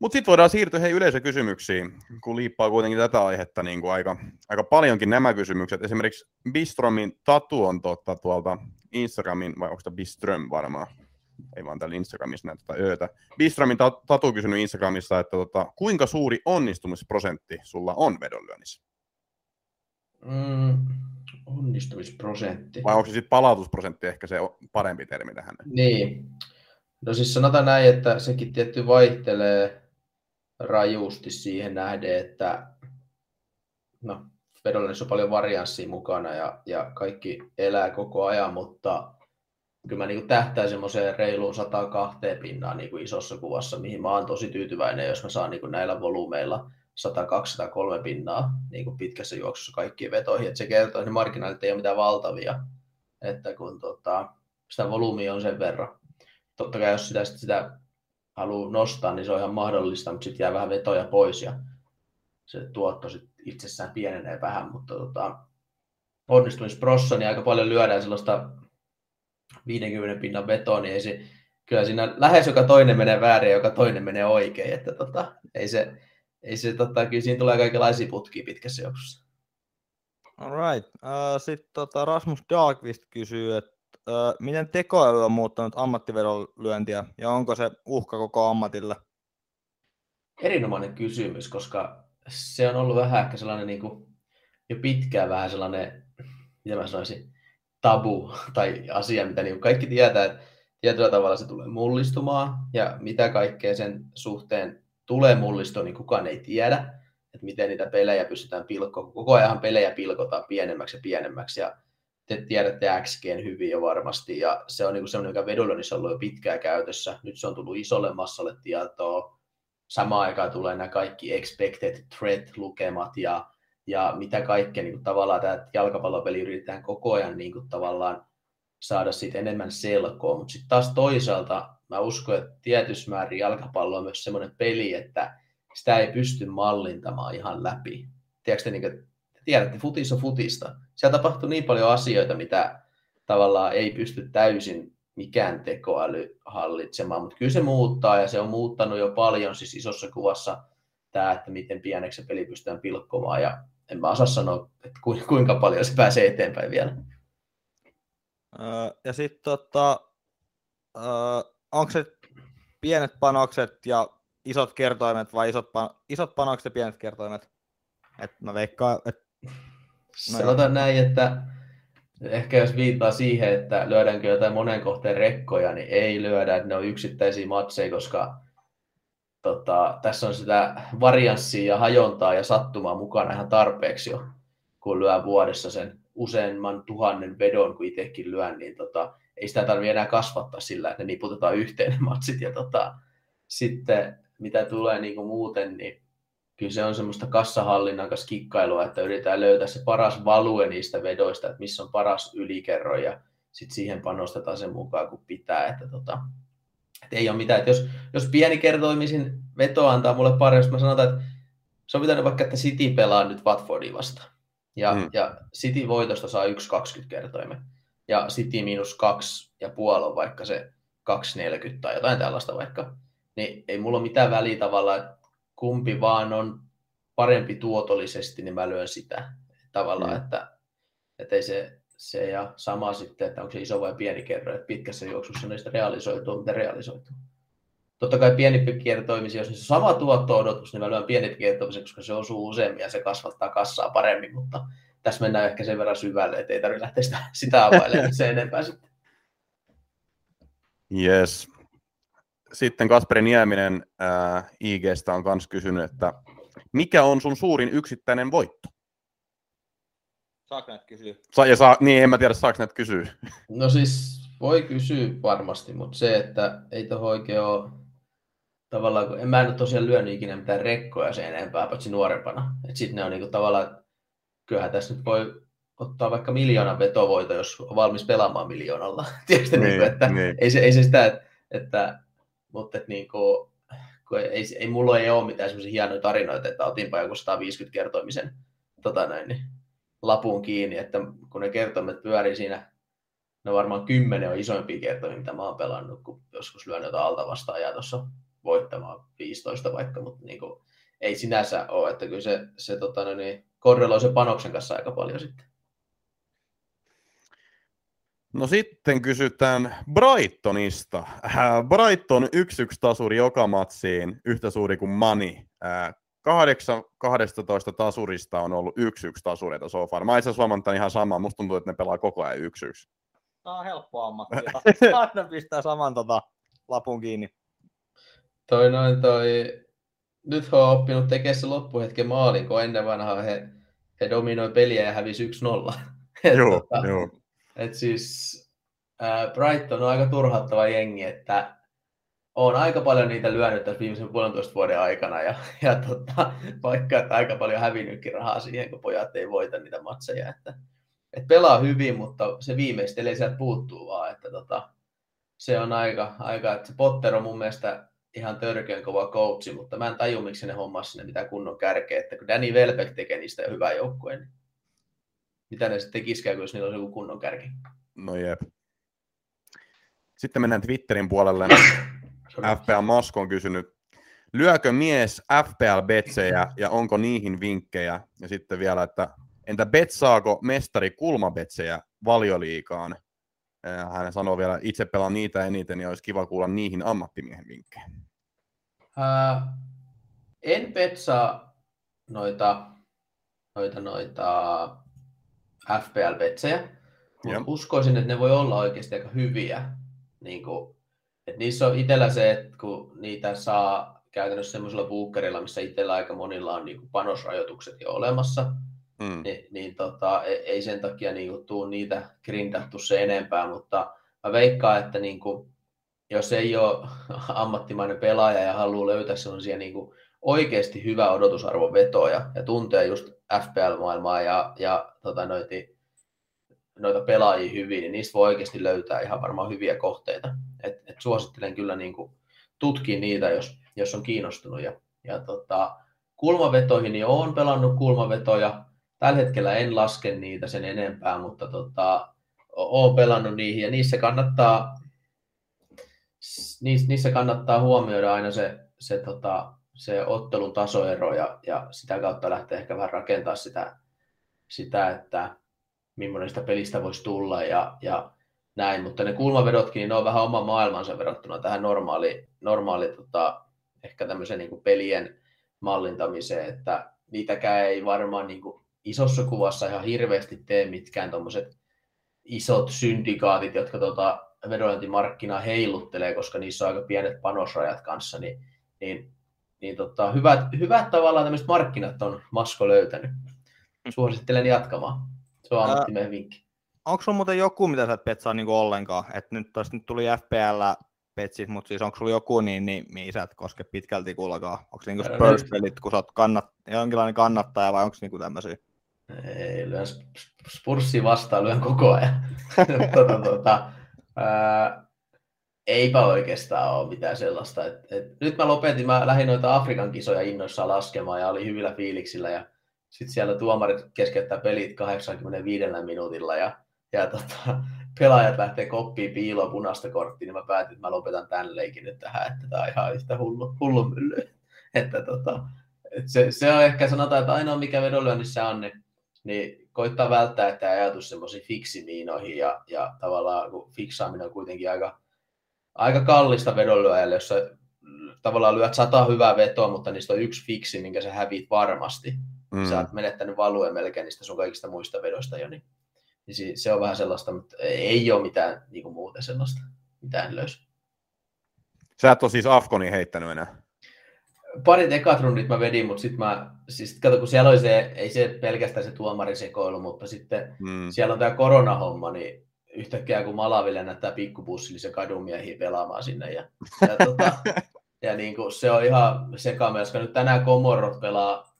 Mutta sitten voidaan siirtyä hei yleisökysymyksiin, kun liippaa kuitenkin tätä aihetta niin kuin aika, aika paljonkin nämä kysymykset. Esimerkiksi Bistromin tatu on totta tuolta Instagramin, vai onko tämä Biström varmaan? Ei vaan täällä Instagramissa näitä tätä öötä. Bistromin tatu on kysynyt Instagramissa, että tota, kuinka suuri onnistumisprosentti sulla on vedonlyönnissä? Mm, onnistumisprosentti. Vai onko se sitten palautusprosentti ehkä se parempi termi tähän? Niin. No siis sanotaan näin, että sekin tietty vaihtelee rajusti siihen nähden, että no, vedollinen on paljon varianssia mukana ja, ja kaikki elää koko ajan, mutta kyllä mä niin tähtään semmoiseen reiluun 102 pinnaan niin isossa kuvassa, mihin mä oon tosi tyytyväinen, jos mä saan niin kuin näillä volyymeilla 102-103 pinnaa niin kuin pitkässä juoksussa kaikkiin vetoihin. että se kertoo, että ne marginaalit ei ole mitään valtavia, että kun tota, sitä volyymia on sen verran. Totta kai jos sitä, sitä haluaa nostaa, niin se on ihan mahdollista, mutta sitten jää vähän vetoja pois ja se tuotto sit itsessään pienenee vähän, mutta tota, onnistumisprossa, niin aika paljon lyödään sellaista 50 pinnan vetoa, niin ei se, kyllä siinä lähes joka toinen menee väärin ja joka toinen menee oikein, että tota, ei se, ei se tota, kyllä siinä tulee kaikenlaisia putkia pitkässä juoksussa. Alright. Uh, Sitten tota Rasmus Darkvist kysyy, että miten tekoäly on muuttanut ammattivedon lyöntiä ja onko se uhka koko ammatille? Erinomainen kysymys, koska se on ollut vähän ehkä sellainen niin kuin, jo pitkään vähän sellainen, mitä mä sanoisin, tabu tai asia, mitä niin kaikki tietää, että tietyllä tavalla se tulee mullistumaan ja mitä kaikkea sen suhteen tulee mullistua, niin kukaan ei tiedä, että miten niitä pelejä pystytään pilkkoon. Koko ajan pelejä pilkotaan pienemmäksi ja pienemmäksi ja te tiedätte XGn hyvin jo varmasti ja se on niin semmoinen, mikä vedonlyönnissä on ollut jo pitkään käytössä. Nyt se on tullut isolle massalle tietoa. Samaan aikaan tulee nämä kaikki expected threat-lukemat ja, ja mitä kaikkea niin kuin tavallaan tämä jalkapallopeli yritetään koko ajan niin kuin tavallaan saada siitä enemmän selkoa, mutta sitten taas toisaalta mä uskon, että tietyssä määrin jalkapallo on myös semmoinen peli, että sitä ei pysty mallintamaan ihan läpi. Tiedätkö, niin kuin, tiedätte, futis on futista. Siellä tapahtuu niin paljon asioita, mitä tavallaan ei pysty täysin mikään tekoäly hallitsemaan, mutta kyllä se muuttaa ja se on muuttanut jo paljon siis isossa kuvassa tämä, että miten pieneksi se peli pystytään pilkkomaan ja en mä osaa sanoa, että kuinka paljon se pääsee eteenpäin vielä. ja sitten tota, onko se pienet panokset ja isot kertoimet vai isot, pan- isot panokset ja pienet kertoimet? Et mä veikkaan, että... No Sanotaan näin, että ehkä jos viittaa siihen, että lyödäänkö jotain monen kohteen rekkoja, niin ei lyödä, että ne on yksittäisiä matseja, koska tota, tässä on sitä varianssia ja hajontaa ja sattumaa mukana ihan tarpeeksi jo, kun lyö vuodessa sen useamman tuhannen vedon, kun itsekin lyön, niin tota, ei sitä tarvitse enää kasvattaa sillä, että ne niputetaan yhteen ne matsit. Ja tota, sitten mitä tulee niin kuin muuten, niin kyllä se on semmoista kassahallinnan kanssa kikkailua, että yritetään löytää se paras value niistä vedoista, että missä on paras ylikerro ja sitten siihen panostetaan sen mukaan, kun pitää. Että tota, että ei ole mitään. Että jos, jos pieni kertoimisin veto antaa mulle pari, jos mä sanotaan, että se on pitänyt vaikka, että City pelaa nyt Watfordia vastaan. Ja, mm. ja City voitosta saa 1,20 kertoimen ja City miinus kaksi ja puoli on vaikka se 2,40 tai jotain tällaista vaikka, niin ei mulla ole mitään väliä tavalla, että kumpi vaan on parempi tuotollisesti, niin mä lyön sitä tavallaan, mm. että, että ei se, se ja sama sitten, että onko se iso vai pieni kerro, että pitkässä juoksussa niistä realisoituu, mitä realisoituu. Totta kai pieni kiertoimisi, jos se sama tuotto-odotus, niin mä lyön pieni kiertoimisen, koska se osuu useammin ja se kasvattaa kassaa paremmin, mutta tässä mennään ehkä sen verran syvälle, että ei tarvitse lähteä sitä, sitä availemaan sen enempää sitten. Yes. Sitten Kasperi Nieminen äh, IGstä on myös kysynyt, että mikä on sun suurin yksittäinen voitto? Saako näitä kysyä? Sa- ja saa, niin, en mä tiedä, saako näitä kysyä. No siis voi kysyä varmasti, mutta se, että ei tuohon oikein ole tavallaan, kun en mä en ole tosiaan lyönyt ikinä mitään rekkoja sen enempää, paitsi nuorempana. Että sitten ne on niinku tavallaan, kyllähän tässä nyt voi ottaa vaikka miljoonan vetovoita, jos on valmis pelaamaan miljoonalla. Tiedätkö, niin, niin, että niin. Ei, se, ei se sitä, että, että mutta niin kuin, kun ei, ei, mulla ei ole mitään semmoisia hienoja tarinoita, että otinpa joku 150 kertoimisen tota näin, niin, lapun kiinni, että kun ne kertoimet pyörii siinä, ne varmaan kymmenen on isoimpia kertoimia, mitä mä oon pelannut, kun joskus lyön jotain alta vastaan ja tuossa voittamaan 15 vaikka, mutta niin kuin, ei sinänsä ole, että kyllä se, se tota, niin, korreloi se panoksen kanssa aika paljon sitten. No sitten kysytään Brightonista. Äh, Brighton 1-1 tasuri joka matsiin, yhtä suuri kuin Mani. Äh, 8 12 tasurista on ollut 1-1 tasureita so far. Mä itse asiassa ihan sama. Musta tuntuu, että ne pelaa koko ajan 1-1. Tämä on helppo ammatti. Aina pistää saman tota, lapun kiinni. Toi noin toi... Nyt he on oppinut tekemään se loppuhetken maalin, kun ennen vanhaa he, he dominoi peliä ja hävisi 1-0. joo, tota, joo. Et siis äh, Brighton on aika turhauttava jengi, että on aika paljon niitä lyönyt tässä viimeisen puolentoista vuoden aikana ja, ja tota, vaikka että aika paljon hävinnytkin rahaa siihen, kun pojat ei voita niitä matseja. Että, että pelaa hyvin, mutta se viimeistelee sieltä puuttuu vaan, että tota, se on aika, aika, että se Potter on mun mielestä ihan törkeän kova coachi, mutta mä en taju, miksi ne hommas sinne mitään kunnon kärkeä, että kun Danny Welbeck tekee niistä hyvää joukkueen, niin mitä ne sitten tekisikään, jos niillä olisi joku kunnon kärki. No jep. Sitten mennään Twitterin puolelle. FPL Masko on kysynyt, lyökö mies FPL-betsejä ja onko niihin vinkkejä? Ja sitten vielä, että entä betsaako mestari kulmabetsejä valioliikaan? Hän sanoo vielä, itse pelaan niitä eniten ja olisi kiva kuulla niihin ammattimiehen vinkkejä. Uh, en betsaa noita, noita, noita FPL-betsejä, mutta uskoisin, että ne voi olla oikeasti aika hyviä niin kuin et niissä on itsellä se, että kun niitä saa käytännössä semmoisella bookerilla, missä itsellä aika monilla on niin panosrajoitukset jo olemassa, mm. niin, niin tota, ei, ei sen takia niin kuin, tuu niitä grindattu se enempää, mutta mä veikkaan, että niin kuin, jos ei ole ammattimainen pelaaja ja haluaa löytää sellaisia niin kuin, oikeasti hyvä odotusarvon vetoja ja tuntee just FPL-maailmaa ja, ja tota, noita, noita pelaajia hyvin, niin niistä voi oikeasti löytää ihan varmaan hyviä kohteita et, et suosittelen kyllä niin tutkia niitä, jos, jos on kiinnostunut. Ja, ja tota, kulmavetoihin niin olen pelannut kulmavetoja. Tällä hetkellä en laske niitä sen enempää, mutta tota, olen pelannut niihin ja niissä kannattaa, niissä kannattaa huomioida aina se, se, tota, se ottelun tasoero ja, ja sitä kautta lähteä ehkä vähän rakentaa sitä, sitä että millainen sitä pelistä voisi tulla ja, ja näin, mutta ne kulmavedotkin, niin ne on vähän oma maailmansa verrattuna tähän normaali, normaali tota, ehkä tämmöisen niin pelien mallintamiseen, että niitäkään ei varmaan niin kuin isossa kuvassa ihan hirveästi tee mitkään tuommoiset isot syndikaatit, jotka tota, vedointimarkkinaa heiluttelee, koska niissä on aika pienet panosrajat kanssa, niin, niin, niin tota, hyvät, hyvät tavallaan tämmöiset markkinat on Masko löytänyt. Suosittelen jatkamaan. Se on ammattimeen vinkki onko sulla muuten joku, mitä sä et petsaa niin ollenkaan? Et nyt, tos, nyt tuli FPL petsit, mutta siis onko sulla joku, niin, niin mihin sä et koske pitkälti kullakaan? Onko niinku Spurs-pelit, kun sä oot kannat, jonkinlainen kannattaja vai onko niinku tämmöisiä? Ei, lyön Spursia vastaan, lyön koko ajan. tota, tota, ää, eipä oikeastaan ole mitään sellaista. Et, et, nyt mä lopetin, mä lähdin noita Afrikan kisoja innoissaan laskemaan ja oli hyvillä fiiliksillä ja sitten siellä tuomarit keskeyttää pelit 85 minuutilla ja ja tota, pelaajat lähtee koppiin piiloon punaista korttia, niin mä päätin, että mä lopetan tämän leikin nyt tähän, että tämä on ihan yhtä hullu, hullu mylly. Että tota, että se, se, on ehkä sanotaan, että ainoa mikä vedonlyönnissä on, niin, niin koittaa välttää, että ajatus semmoisiin fiksimiinoihin ja, ja tavallaan kun fiksaaminen on kuitenkin aika, aika kallista vedonlyöjälle, jos sä tavallaan lyöt sata hyvää vetoa, mutta niistä on yksi fiksi, minkä sä hävit varmasti. Mm. Sä oot menettänyt valueen melkein niistä sun kaikista muista vedoista jo, niin niin se on vähän sellaista, mutta ei ole mitään niin kuin muuten sellaista, mitään löys. Sä et ole siis Afkonin heittänyt enää? Parit ekat rundit mä vedin, mutta sitten mä, siis kato, kun siellä oli se, ei se pelkästään se tuomarisekoilu, mutta sitten hmm. siellä on tämä koronahomma, niin yhtäkkiä kun Malaville näyttää pikkubussillisen kadumiehiä pelaamaan sinne. Ja, ja, tota, ja niin kuin, se on ihan sekaamme, koska nyt tänään Komorot pelaa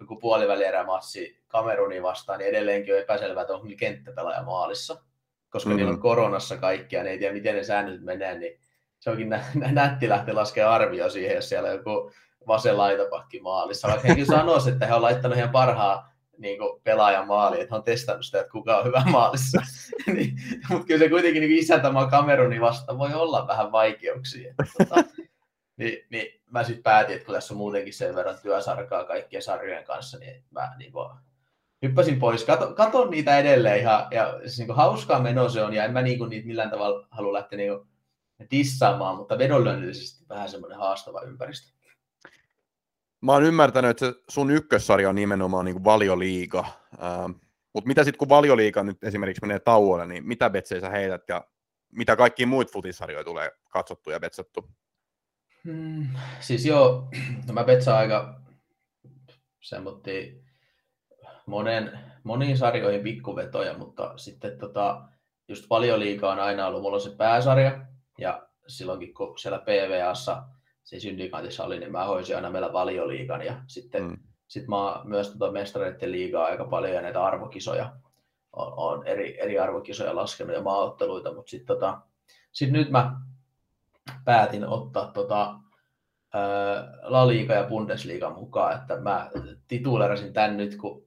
joku puolivälierämatsi Kamerunin vastaan, niin edelleenkin on epäselvää, että onko kenttäpelaaja maalissa. Koska mm-hmm. niillä on koronassa kaikkia, ne ei tiedä miten ne säännöt menee, niin se onkin nä- nä- nätti lähteä laskemaan arvio siihen, jos siellä on joku vasen laitapakki maalissa. Vaikka hekin sanoisi, että he on laittanut ihan parhaan niin pelaajan maali, että he on testannut sitä, että kuka on hyvä maalissa. niin, mutta kyllä se kuitenkin niin isäntämaa Kamerunin vasta voi olla vähän vaikeuksia. Että, tota, niin, niin mä sitten päätin, että kun tässä on muutenkin sen verran työsarkaa kaikkien sarjojen kanssa, niin mä niin kuin, hyppäsin pois. Kato, katon niitä edelleen ja, ja siis, niin kuin, hauskaa meno se on ja en mä niin kuin, niitä millään tavalla halua lähteä niin dissaamaan, mutta vedonlyönnillisesti vähän semmoinen haastava ympäristö. Mä oon ymmärtänyt, että sun ykkössarja on nimenomaan niin valioliiga. Ähm, mutta mitä sitten kun valioliiga nyt esimerkiksi menee tauolle, niin mitä betsejä sä heität ja mitä kaikki muut futisarjoja tulee katsottu ja betsattu? Hmm, siis joo, no mä betsaan aika semmotti monen, moniin sarjoihin pikkuvetoja, mutta sitten tota, just valioliiga on aina ollut, mulla on se pääsarja, ja silloinkin kun siellä PVAssa, siis syndikaatissa oli, niin mä hoisin aina meillä valioliigan, ja sitten mm. sit mä myös tota mestareiden liigaa aika paljon, ja näitä arvokisoja, on, on eri, eri arvokisoja laskenut ja maaotteluita, mutta sitten tota, sit nyt mä päätin ottaa tota, La Liga ja Bundesliga mukaan, että mä titulerasin tän nyt, kun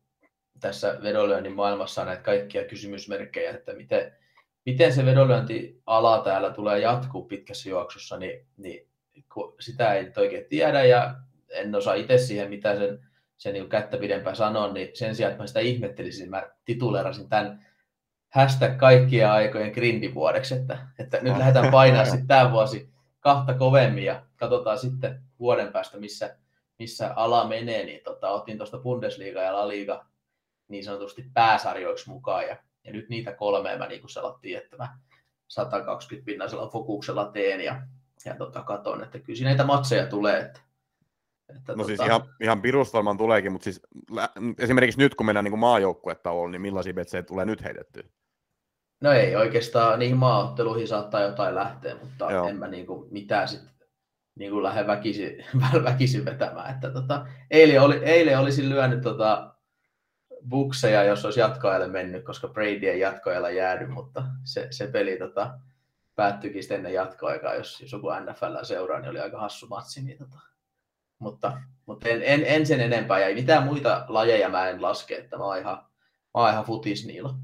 tässä vedonlyönnin maailmassa on näitä kaikkia kysymysmerkkejä, että miten, miten se vedonlyöntiala täällä tulee jatkuu pitkässä juoksussa, niin, niin kun sitä ei oikein tiedä ja en osaa itse siihen, mitä sen, sen niin kättä pidempään sanon, niin sen sijaan, että mä sitä ihmettelisin, mä titulerasin tämän hashtag kaikkien aikojen grindivuodeksi, että, että nyt lähdetään painaa sitten tämä vuosi kahta kovemmin ja katsotaan sitten vuoden päästä, missä, missä ala menee, niin tota, otin tuosta Bundesliga ja La Liga niin sanotusti pääsarjoiksi mukaan ja, ja nyt niitä kolmea mä niin kuin salattiin, että mä 120 pinnaisella fokuksella teen ja, ja tota, katon, että kyllä näitä matseja tulee. Että, että no siis tota... siis ihan, ihan Pirus varmaan tuleekin, mutta siis esimerkiksi nyt kun mennään niin maajoukkuetta on, niin millaisia betsejä tulee nyt heitettyä? No ei oikeastaan, niihin maaotteluihin saattaa jotain lähteä, mutta Joo. en mä niinku mitään sitten niinku lähde väkisin, väkisin vetämään. Että tota, eilen, oli, eilen olisin lyönyt tota bukseja, jos olisi jatkoajalle mennyt, koska Brady ei jatkoajalla jäädy, mutta se, se peli tota, päättyikin sitten ennen jatkoaikaa, jos, jos joku NFL seuraa, niin oli aika hassu matsi. Niin tota. Mutta, mutta en, en, en, sen enempää, ja mitään muita lajeja mä en laske, että mä oon ihan, mä oon ihan futisniilo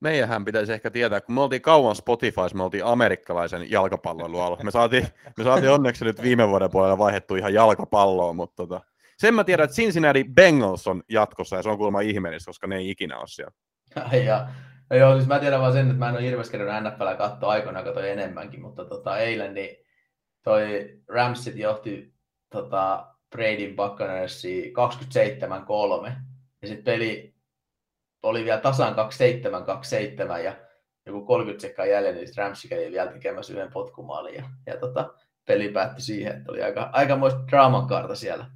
meidänhän pitäisi ehkä tietää, kun me oltiin kauan Spotifys, me oltiin amerikkalaisen jalkapalloilualla. Me saatiin, me saatiin onneksi nyt viime vuoden puolella vaihdettu ihan jalkapalloon, mutta tota, sen mä tiedän, että Cincinnati Bengals on jatkossa ja se on kuulemma ihmeellistä, koska ne ei ikinä ole siellä. Ja, ja joo, siis mä tiedän vaan sen, että mä en ole hirveästi kerran NFL katsoa aikoinaan, katsoin enemmänkin, mutta tota, eilen niin toi Ramsit johti tota, Bradyn Buccaneersia 27-3 ja sitten peli oli vielä tasan 27, 27 ja joku 30 sekkaa jäljellä, niin Ramsey kävi vielä tekemässä yhden potkumaalin ja, ja tota, peli päättyi siihen, että oli aika, aikamoista draaman kaarta siellä.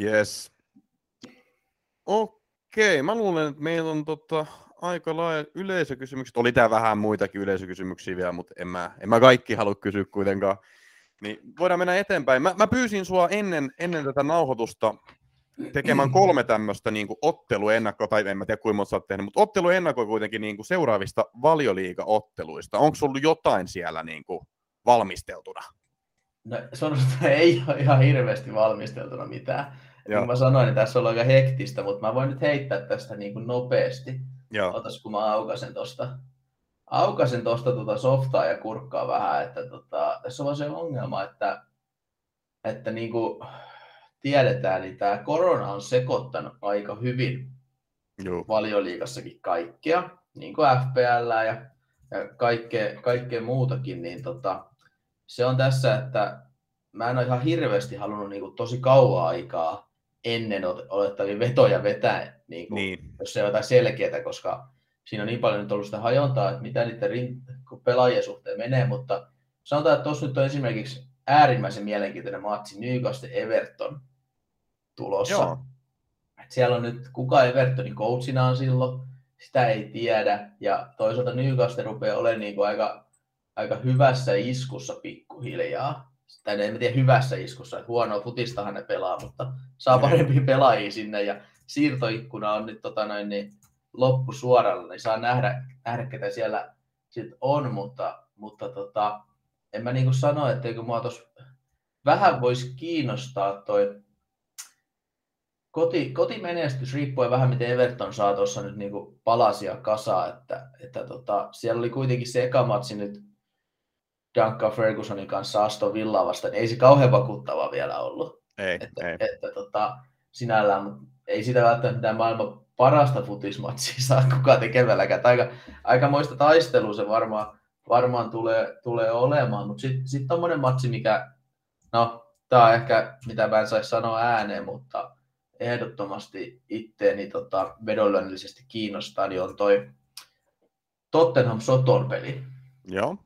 Yes. Okei, mä luulen, että meillä on tota, aika laaja yleisökysymykset. Oli tää vähän muitakin yleisökysymyksiä vielä, mutta en mä, en mä kaikki halua kysyä kuitenkaan. Niin voidaan mennä eteenpäin. Mä, mä pyysin sua ennen, ennen tätä nauhoitusta tekemään kolme tämmöistä niin otteluennakkoa, tai en mä tiedä kuinka monta olet tehnyt, mutta otteluennakkoa kuitenkin niin kuin seuraavista valioliiga-otteluista. Onko ollut jotain siellä niin kuin valmisteltuna? No, sanotaan, että ei ole ihan hirveästi valmisteltuna mitään. Joo. Niin mä sanoin, niin tässä on aika hektistä, mutta mä voin nyt heittää tästä niin kuin nopeasti. Joo. Otas, kun mä aukasen tuosta aukasen tuosta tuota softaa ja kurkkaa vähän, että tota, tässä on vaan se ongelma, että, että niin kuin, tiedetään, niin tämä korona on sekoittanut aika hyvin Joo. valioliikassakin kaikkea, niin kuin FPL ja, ja kaikkea, kaikkea muutakin, niin tota, se on tässä, että mä en ole ihan hirveästi halunnut niin kuin tosi kauan aikaa ennen olettavia vetoja vetää, niin kuin, niin. jos se on jotain selkeää, koska siinä on niin paljon nyt ollut sitä hajontaa, että mitä niiden rin- pelaajien suhteen menee, mutta sanotaan, että tuossa nyt on esimerkiksi äärimmäisen mielenkiintoinen matsi Newcastle Everton, tulossa. Joo. Et siellä on nyt, kuka Evertonin coachina on silloin, sitä ei tiedä. Ja toisaalta Newcastle rupeaa olemaan niin kuin aika aika hyvässä iskussa pikkuhiljaa. Tai en tiedä hyvässä iskussa, huonoa futistahan ne pelaa, mutta saa parempia pelaajia sinne ja siirtoikkuna on nyt tota noin, niin loppu suoralla, niin saa nähdä, nähdä ketä siellä sit on, mutta, mutta tota, en mä niinku sano, etteikö mua tos vähän voisi kiinnostaa toi koti, kotimenestys riippuen vähän miten Everton saa tuossa nyt niinku palasia kasaan, että, että tota, siellä oli kuitenkin se eka matsi nyt Duncan Fergusonin kanssa Aston Villaa vastaan, niin ei se kauhean vakuuttava vielä ollut. Ei, että, ei. että tota, sinällään, mutta ei sitä välttämättä mitään maailman parasta futismatsia saa kukaan tekemälläkään. Aika, aikamoista taistelua se varmaan, varmaan tulee, tulee olemaan, mutta sitten sit tommonen matsi, mikä, no, tämä on ehkä, mitä mä en saisi sanoa ääneen, mutta ehdottomasti itteeni tota, vedonlyönnillisesti kiinnostaa, niin on toi Tottenham Soton peli. Joo.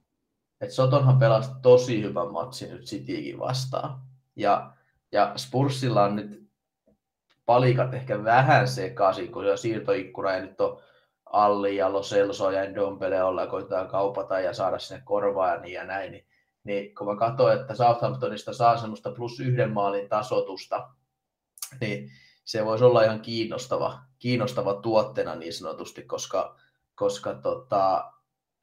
Et Sotonhan pelasi tosi hyvän matsin nyt Citykin vastaan. Ja, ja Spursilla on nyt palikat ehkä vähän sekaisin, kun se on siirtoikkuna ja nyt on Alli ja Lo Celso ja Ndombele olla koittaa kaupata ja saada sinne korvaa ja niin ja näin, niin, niin kun mä katsoin, että Southamptonista saa semmoista plus yhden maalin tasotusta, niin se voisi olla ihan kiinnostava, kiinnostava tuotteena niin sanotusti, koska, koska tota,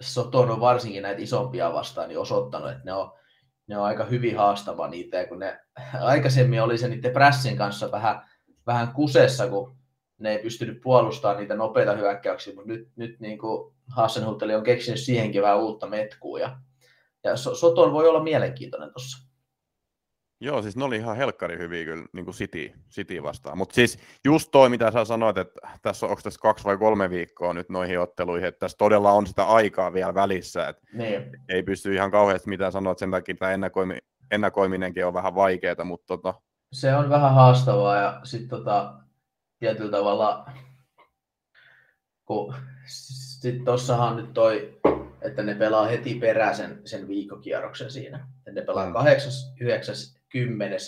Soton on varsinkin näitä isompia vastaan niin osoittanut, että ne on, ne on aika hyvin haastava niitä, kun ne aikaisemmin oli se niiden pressin kanssa vähän, vähän kusessa, kun ne ei pystynyt puolustamaan niitä nopeita hyökkäyksiä, mutta nyt, nyt niin kuin Hassenhutteli on keksinyt siihenkin vähän uutta metkua, ja, ja Soton voi olla mielenkiintoinen tuossa. Joo, siis ne oli ihan helkkari hyviä kyllä niin kuin City, City vastaan. Mutta siis just toi, mitä sä sanoit, että tässä on, onko tässä kaksi vai kolme viikkoa nyt noihin otteluihin, että tässä todella on sitä aikaa vielä välissä, että niin. ei pysty ihan kauheasti mitään sanoa, että sen takia tämä ennakoimi, ennakoiminenkin on vähän vaikeaa, mutta tota... Se on vähän haastavaa ja sitten tota, tietyllä tavalla, kun sitten tossahan nyt toi, että ne pelaa heti perään sen, sen viikkokierroksen siinä. Että ne pelaa mm. 8, 9, 10.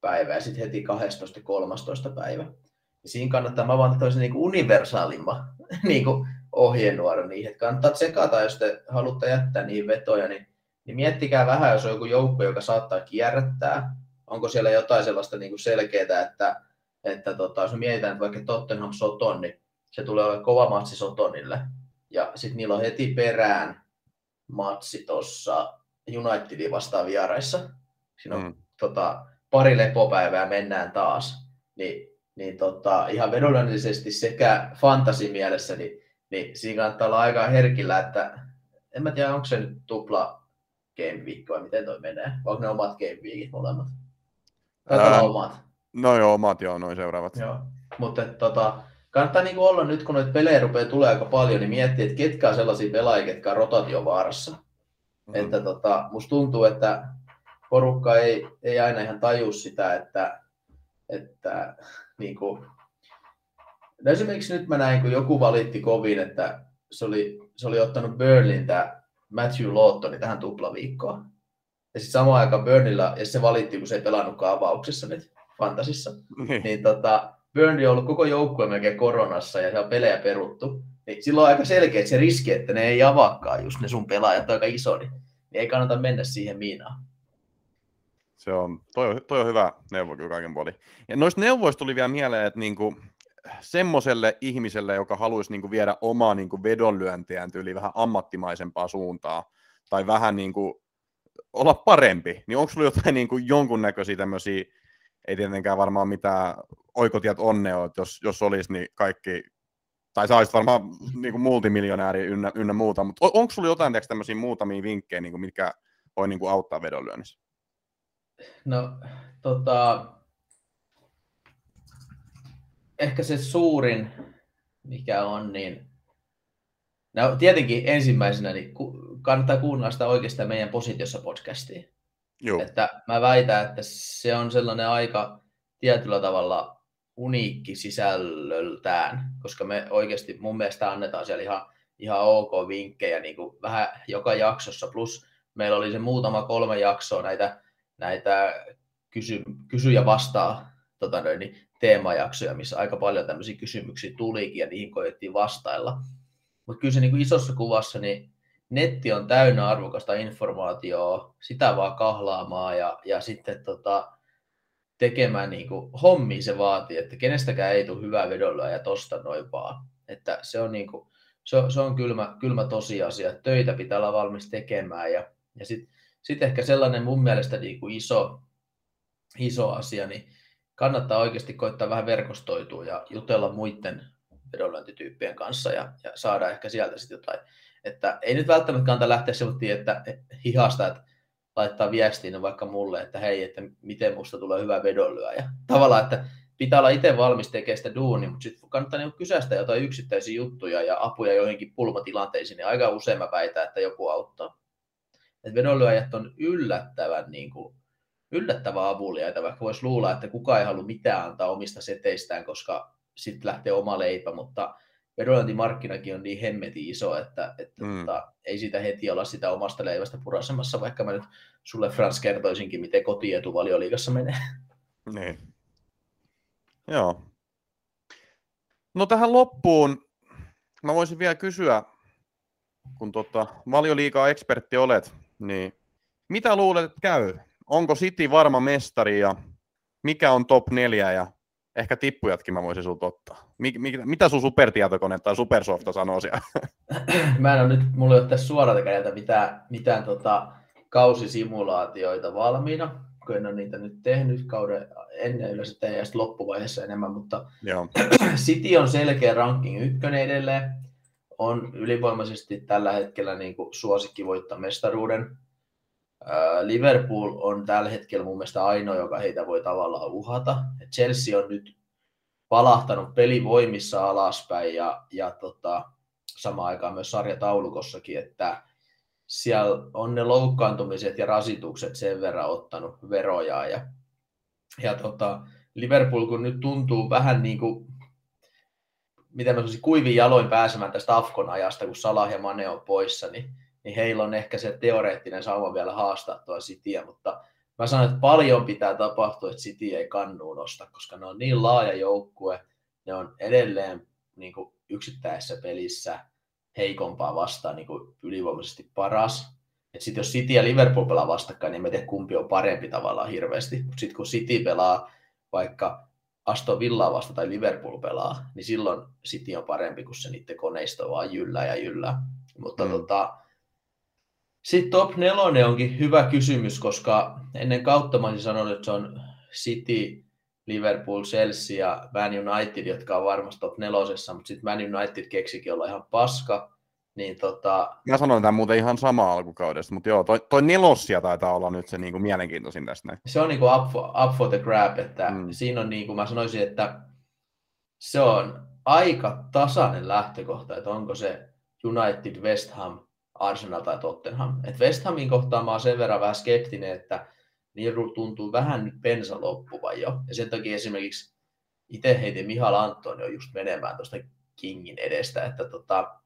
päivä ja sitten heti 12 13. päivä. Ja siinä kannattaa, mä vaan toisen niin universaalimman niin ohjenuora niihin, että kannattaa tsekata, jos te haluatte jättää niihin vetoja, niin, niin miettikää vähän, jos on joku joukko, joka saattaa kierrättää, onko siellä jotain sellaista niin kuin selkeää, että, että tota, jos mietitään, että vaikka Tottenham Soton, niin se tulee olemaan kova matsi Sotonille. Ja sitten niillä on heti perään matsi tuossa Unitedin vastaan vieraissa. Siinä on mm tota, pari lepopäivää mennään taas, niin, niin tota, ihan vedonlyönnillisesti sekä fantasimielessä, niin, niin siinä kannattaa olla aika herkillä, että en mä tiedä, onko se nyt tupla game week vai miten toi menee, vai onko ne omat game weekit molemmat? Taitaa omat. No joo, omat joo, noin seuraavat. Joo, mutta tota, kannattaa niinku olla nyt, kun noita pelejä rupeaa tulee aika paljon, niin miettiä, että ketkä on sellaisia pelaajia, ketkä on rotaatiovaarassa. Mm-hmm. Että tota, musta tuntuu, että porukka ei, ei aina ihan taju sitä, että, että niin kuin, no esimerkiksi nyt mä näin, kun joku valitti kovin, että se oli, se oli ottanut Burnlin tämä Matthew Lawtoni tähän tuplaviikkoon. Ja sitten samaan aikaan Burnilla, ja se valitti, kun se ei pelannutkaan avauksessa nyt fantasissa, niin, niin tota, Burnley on ollut koko joukkue melkein koronassa ja se on pelejä peruttu. Niin silloin on aika selkeä se riski, että ne ei avaakaan just ne sun pelaajat aika iso, niin, niin ei kannata mennä siihen miinaan. Se on, toi, toi on hyvä neuvo kyllä kaiken puolin. Ja noista neuvoista tuli vielä mieleen, että niinku, semmoiselle ihmiselle, joka haluaisi niinku viedä omaa niinku vedonlyöntiään tyyliin vähän ammattimaisempaa suuntaa, tai vähän niinku olla parempi, niin onko sulla jotain niinku jonkunnäköisiä tämmöisiä, ei tietenkään varmaan mitään oikotiet onnea, että jos, jos olisi, niin kaikki, tai sä olisit varmaan niinku multimiljonääri ynnä, ynnä muuta, mutta on, onko sulla jotain tämmöisiä muutamia vinkkejä, niinku, mitkä voi niinku auttaa vedonlyönnissä? No, tota, ehkä se suurin, mikä on, niin no, tietenkin ensimmäisenä niin kannattaa kuunnella sitä oikeastaan meidän positiossa podcastiin. Joo. Että mä väitän, että se on sellainen aika tietyllä tavalla uniikki sisällöltään, koska me oikeasti mun mielestä annetaan siellä ihan, ihan ok vinkkejä niin kuin vähän joka jaksossa, plus meillä oli se muutama kolme jaksoa näitä näitä kysy, kysy ja vastaa tota noin, niin teemajaksoja, missä aika paljon tämmöisiä kysymyksiä tulikin ja niihin koettiin vastailla. Mutta kyllä se niin kuin isossa kuvassa, niin, netti on täynnä arvokasta informaatiota, sitä vaan kahlaamaan ja, ja sitten tota, tekemään niin kuin, hommia se vaatii, että kenestäkään ei tule hyvää vedolla ja tosta noin vaan. Että se on, niin kuin, se se on kylmä, kylmä tosiasia, että töitä pitää olla valmis tekemään ja, ja sitten sit ehkä sellainen mun mielestä niin kuin iso, iso asia, niin kannattaa oikeasti koittaa vähän verkostoitua ja jutella muiden vedonlyöntityyppien kanssa ja, ja saada ehkä sieltä sitten jotain. Että ei nyt välttämättä kannata lähteä sellaisiin, että hihasta, että laittaa viestiin vaikka mulle, että hei, että miten musta tulee hyvä vedonlyöjä. Tavallaan, että pitää olla itse valmis tekemään sitä duunia, mutta sitten kannattaa niin kysästä jotain yksittäisiä juttuja ja apuja joihinkin pulmatilanteisiin, niin aika usein mä väitän, että joku auttaa. Et vedonlyöjät on yllättävän niin kuin, yllättävän avuliaita, vaikka voisi luulla, että kukaan ei halua mitään antaa omista seteistään, koska sitten lähtee oma leipä, mutta vedonlyöntimarkkinakin on niin hemmetin iso, että, että mm. tota, ei sitä heti olla sitä omasta leivästä purasemassa, vaikka mä nyt sulle Frans kertoisinkin, miten kotietuvalioliigassa menee. Niin. Joo. No tähän loppuun mä voisin vielä kysyä, kun tota, valioliikaa ekspertti olet, niin mitä luulet, että käy? Onko City varma mestari ja mikä on top 4 ja ehkä tippujatkin mä voisin sulta ottaa. Mik, mik, mitä sun supertietokone tai supersofta sanoo siellä? mä en ole nyt, mulla ei ole tässä suoralta kädeltä mitään, mitään tota, kausisimulaatioita valmiina, kun en ole niitä nyt tehnyt kauden ennen yleensä ja sitten loppuvaiheessa enemmän, mutta Joo. City on selkeä ranking ykkönen edelleen, on ylivoimaisesti tällä hetkellä niin kuin suosikki voittaa mestaruuden. Liverpool on tällä hetkellä mun mielestä ainoa, joka heitä voi tavallaan uhata. Chelsea on nyt palahtanut pelivoimissa alaspäin ja, ja tota, samaan aikaan myös sarjataulukossakin, että siellä on ne loukkaantumiset ja rasitukset sen verran ottanut veroja. Ja, ja tota, Liverpool kun nyt tuntuu vähän niin kuin, miten mä sanoisin, kuivin jaloin pääsemään tästä Afkon ajasta, kun Salah ja Mane on poissa, niin, niin heillä on ehkä se teoreettinen sauma vielä haastaa tuo Cityä, mutta mä sanon, että paljon pitää tapahtua, että City ei kannuun nosta, koska ne on niin laaja joukkue, ne on edelleen niin kuin yksittäisessä pelissä heikompaa vastaan niin kuin ylivoimaisesti paras. Sitten jos City ja Liverpool pelaa vastakkain, niin me tiedä kumpi on parempi tavallaan hirveästi. Mutta sitten kun City pelaa vaikka Aston Villaa vasta tai Liverpool pelaa, niin silloin City on parempi, kun se niiden koneisto vaan jyllää ja jyllää. Mutta mm. tota, sitten top nelonen onkin hyvä kysymys, koska ennen kautta mä olisin sanonut, että se on City, Liverpool, Chelsea ja Man United, jotka on varmasti top nelosessa, mutta sitten Man United keksikin olla ihan paska. Niin tota... Mä sanoin tämän muuten ihan sama alkukaudesta, mutta joo, toi, toi nelossia taitaa olla nyt se niinku mielenkiintoisin tästä. Näin. Se on niinku up, for, up for the grab, että mm. siinä on niinku, mä sanoisin, että se on aika tasainen lähtökohta, että onko se United, West Ham, Arsenal tai Tottenham. Et West Hamin kohtaan mä oon sen verran vähän skeptinen, että niin tuntuu vähän nyt pensa loppuvan jo. Ja sen takia esimerkiksi itse heitin Mihal Antonio just menemään tuosta Kingin edestä, että tota,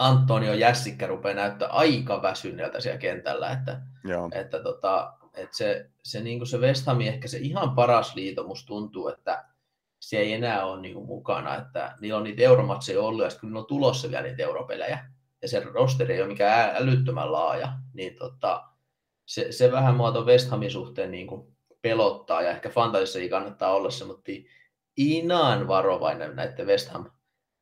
Antonio Jässikkä rupeaa näyttää aika väsyneeltä siellä kentällä, että, Joo. että, tota, että se, se, niin se West Hamin ehkä se ihan paras liito musta tuntuu, että se ei enää ole niin mukana, että niillä on niitä euromatseja ollut ja sitten kun niillä on tulossa vielä niitä europelejä, ja se rosteri ei ole mikään älyttömän laaja, niin tota, se, se vähän mua tuon West Hamin suhteen niin kuin pelottaa, ja ehkä fantasissa ei kannattaa olla se, mutta inaan varovainen näiden West Ham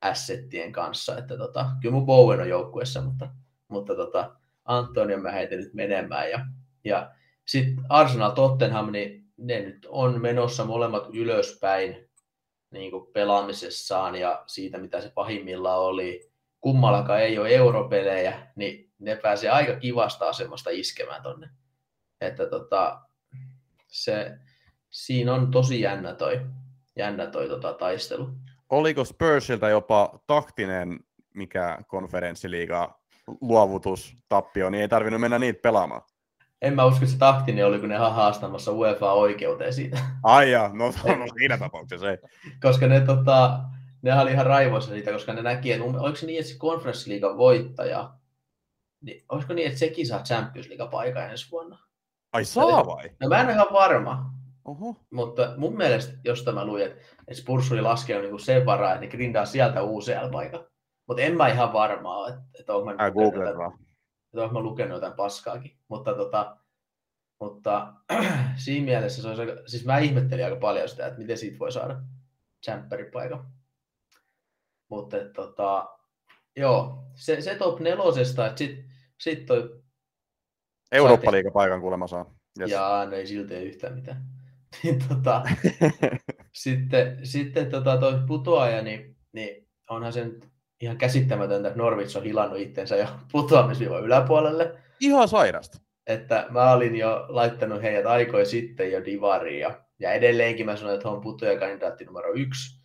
assettien kanssa, että tota, kyllä mun Bowen on joukkueessa, mutta, mutta tota, Antonio mä heitin nyt menemään, ja, ja sitten Arsenal Tottenham, niin ne nyt on menossa molemmat ylöspäin niin kuin pelaamisessaan ja siitä, mitä se pahimmillaan oli kummallakaan ei ole europelejä, niin ne pääsee aika kivasta asemasta iskemään tonne. Että tota, se, siinä on tosi jännä toi, jännä toi tota, taistelu. Oliko Spursilta jopa taktinen mikä konferenssiliiga luovutus, tappio, niin ei tarvinnut mennä niitä pelaamaan? En mä usko, että se taktinen oli, kun ne haastamassa UEFA-oikeuteen siitä. Ai ja, no, no siinä tapauksessa ei. Koska ne tota, ne oli ihan raivoissa siitä, koska ne näki, että oliko se niin, että se Conference League voittaja, niin olisiko niin, että sekin saa Champions League paikan ensi vuonna? Ai saa vai? No mä en ole ihan varma. Oho. Mutta mun mielestä, jos tämä luin, että Spurs oli laskenut niin sen varaa, että ne grindaa sieltä UCL-paikan. Mutta en mä ihan varmaa, että, että onko mä nyt... että olen mä lukenut jotain paskaakin. Mutta, tota, mutta siinä mielessä se olisi aika, siis mä ihmettelin aika paljon sitä, että miten siitä voi saada tsempperipaikan. Mutta tota, joo, se, se top nelosesta, että sitten sit toi Eurooppa-liigapaikan kuulemma saa. Yes. Ja no ei silti yhtään mitään. Niin tota, sitten, sitten tota, toi putoaja, niin, niin onhan se nyt ihan käsittämätöntä, että Norwich on hilannut itsensä jo putoamisviivan yläpuolelle. Ihan sairasta. Että mä olin jo laittanut heidät aikoja sitten jo divariin ja, ja edelleenkin mä sanoin, että he on putoajakandidaatti numero yksi.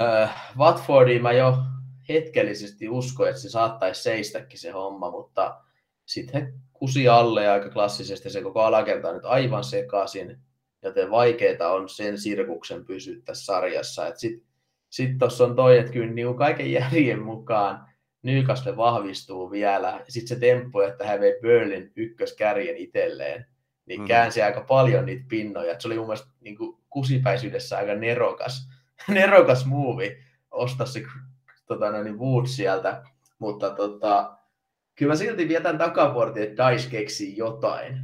Äh, Watfordiin mä jo hetkellisesti uskoin, että se saattaisi seistäkin se homma, mutta sitten he kusi alle aika klassisesti se koko alakerta on nyt aivan sekaisin, joten vaikeita on sen sirkuksen pysyä tässä sarjassa. Sitten sit tuossa on toi, että kyllä niin kaiken järjen mukaan Newcastle vahvistuu vielä. Sitten se temppu, että hän vei Berlin ykköskärjen itselleen, niin mm. käänsi aika paljon niitä pinnoja. Et se oli mun mielestä niin kuin kusipäisyydessä aika nerokas, nerokas muuvi ostaa se tota, niin Wood sieltä. Mutta tota, kyllä mä silti vietän takaportin, että Dice keksii jotain.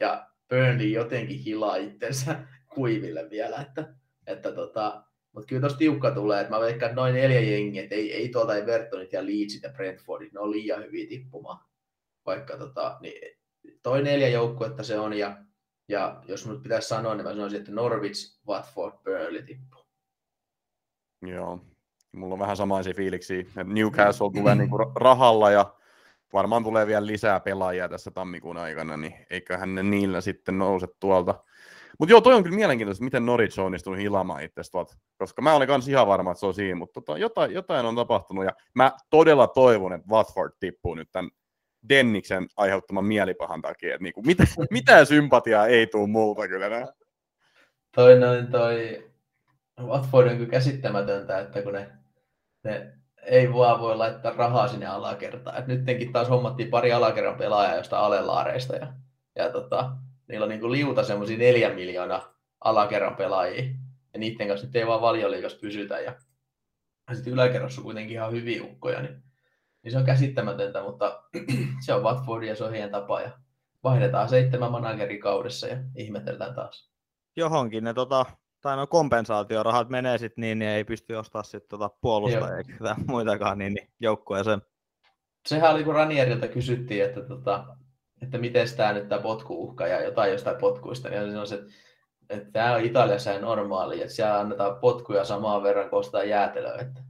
Ja Burnley jotenkin hilaa itsensä kuiville vielä. Että, että tota, mutta kyllä tuossa tiukka tulee, että mä veikkaan, että noin neljä jengiä, että ei, ei tuolta Evertonit ja Leedsit ja Brentfordit, ne on liian hyviä tippumaan. Vaikka tota, niin toi neljä joukkuetta se on, ja, ja jos nyt pitäisi sanoa, niin mä sanoisin, että Norwich, Watford, Burnley tippuu. Joo, mulla on vähän samaisia fiiliksiä, että Newcastle tulee niinku rahalla ja varmaan tulee vielä lisää pelaajia tässä tammikuun aikana, niin eiköhän ne niillä sitten nouse tuolta. Mutta joo, toi on kyllä mielenkiintoista, miten Norwich on onnistunut hilamaan itse koska mä olin kanssa ihan varma, että se on siinä, mutta tota, jotain, jotain on tapahtunut, ja mä todella toivon, että Watford tippuu nyt tämän Denniksen aiheuttaman mielipahan takia, että niinku, mitä, mitään sympatiaa ei tule multa kyllä. Nää. Toi noin toi Watford on kyllä käsittämätöntä, että kun ne, ne ei vaan voi laittaa rahaa sinne alakertaan. Et nyttenkin taas hommattiin pari alakerran pelaajaa jostain alelaareista ja, ja tota, niillä on niin kuin liuta semmoisia neljän miljoonaa alakerran pelaajia. Ja niiden kanssa nyt ei vaan valioliikassa pysytä. Ja, ja sitten yläkerrassa on kuitenkin ihan hyviä ukkoja, niin, niin se on käsittämätöntä, mutta se on Watford ja se on heidän tapa. Ja vaihdetaan seitsemän kaudessa ja ihmetellään taas. Johonkin ne tota, tai no kompensaatiorahat menee sitten niin, niin ei pysty ostamaan sitten tota puolustajia eikä muitakaan niin, niin joukkueeseen. Sehän oli, kun Ranierilta kysyttiin, että, tota, että miten tämä nyt tämä potkuuhka ja jotain jostain potkuista, niin se on se, että tämä on Italiassa ja normaali, että siellä annetaan potkuja samaan verran kuin ostaa jäätelöä. Että,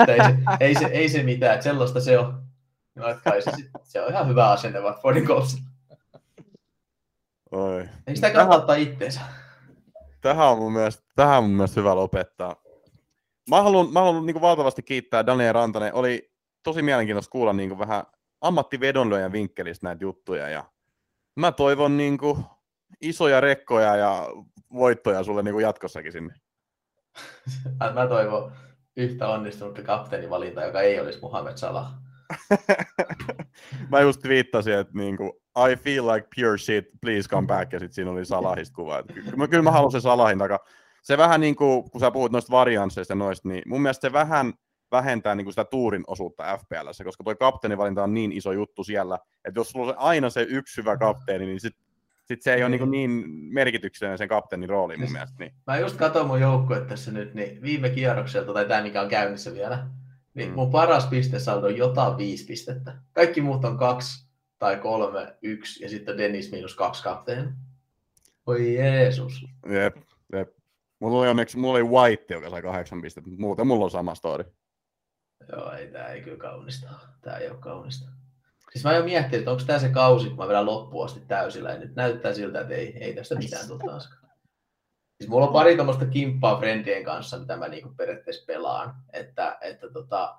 että ei, se, ei, se, ei se mitään, että sellaista se on. No, että kai se, se on ihan hyvä asenne Watfordin. Ei sitä kannata ottaa itteensä tähän on mun mielestä, tähän on mun mielestä hyvä lopettaa. Mä haluan, mä haluan niin valtavasti kiittää Daniel Rantanen. Oli tosi mielenkiintoista kuulla niin vähän ammattivedonlyöjän vinkkelistä näitä juttuja. Ja mä toivon niin kuin, isoja rekkoja ja voittoja sulle niin kuin jatkossakin sinne. mä toivon yhtä onnistunutta kapteenivalintaa, joka ei olisi Muhammed Salah. mä just viittasin, että niinku, I feel like pure shit, please come back, ja sitten siinä oli Salahista kuva. Kyllä, kyllä mä haluan se Salahin takaa. Se vähän niin kuin, kun sä puhut noista variansseista noista, niin mun mielestä se vähän vähentää niin kuin sitä tuurin osuutta FPL, koska tuo kapteenivalinta on niin iso juttu siellä, että jos sulla on aina se yksi hyvä kapteeni, niin sit, sit se ei ole niin, niin merkityksellinen sen kapteenin rooli mun mielestä. Niin. Mä just katson mun joukkue tässä nyt, niin viime kierrokselta, tai tämä mikä on käynnissä vielä, niin mm. mun paras pistesaldo on jotain viisi pistettä. Kaikki muut on kaksi tai kolme, yksi ja sitten Dennis miinus kaksi kapteeni. Oi Jeesus. Jep, jep. Mulla oli onneksi, mulla oli White, joka sai kahdeksan pistettä, mutta muuten mulla on sama story. Joo, ei tää ei kyllä kaunista. Tää ei ole kaunista. Siis mä jo miettinyt, että onko tää se kausi, kun mä vedän loppuun asti täysillä, ja nyt näyttää siltä, että ei, ei tästä mitään tule taaskaan. Siis mulla on pari tuommoista kimppaa friendien kanssa, mitä mä niinku periaatteessa pelaan. Että, että tota,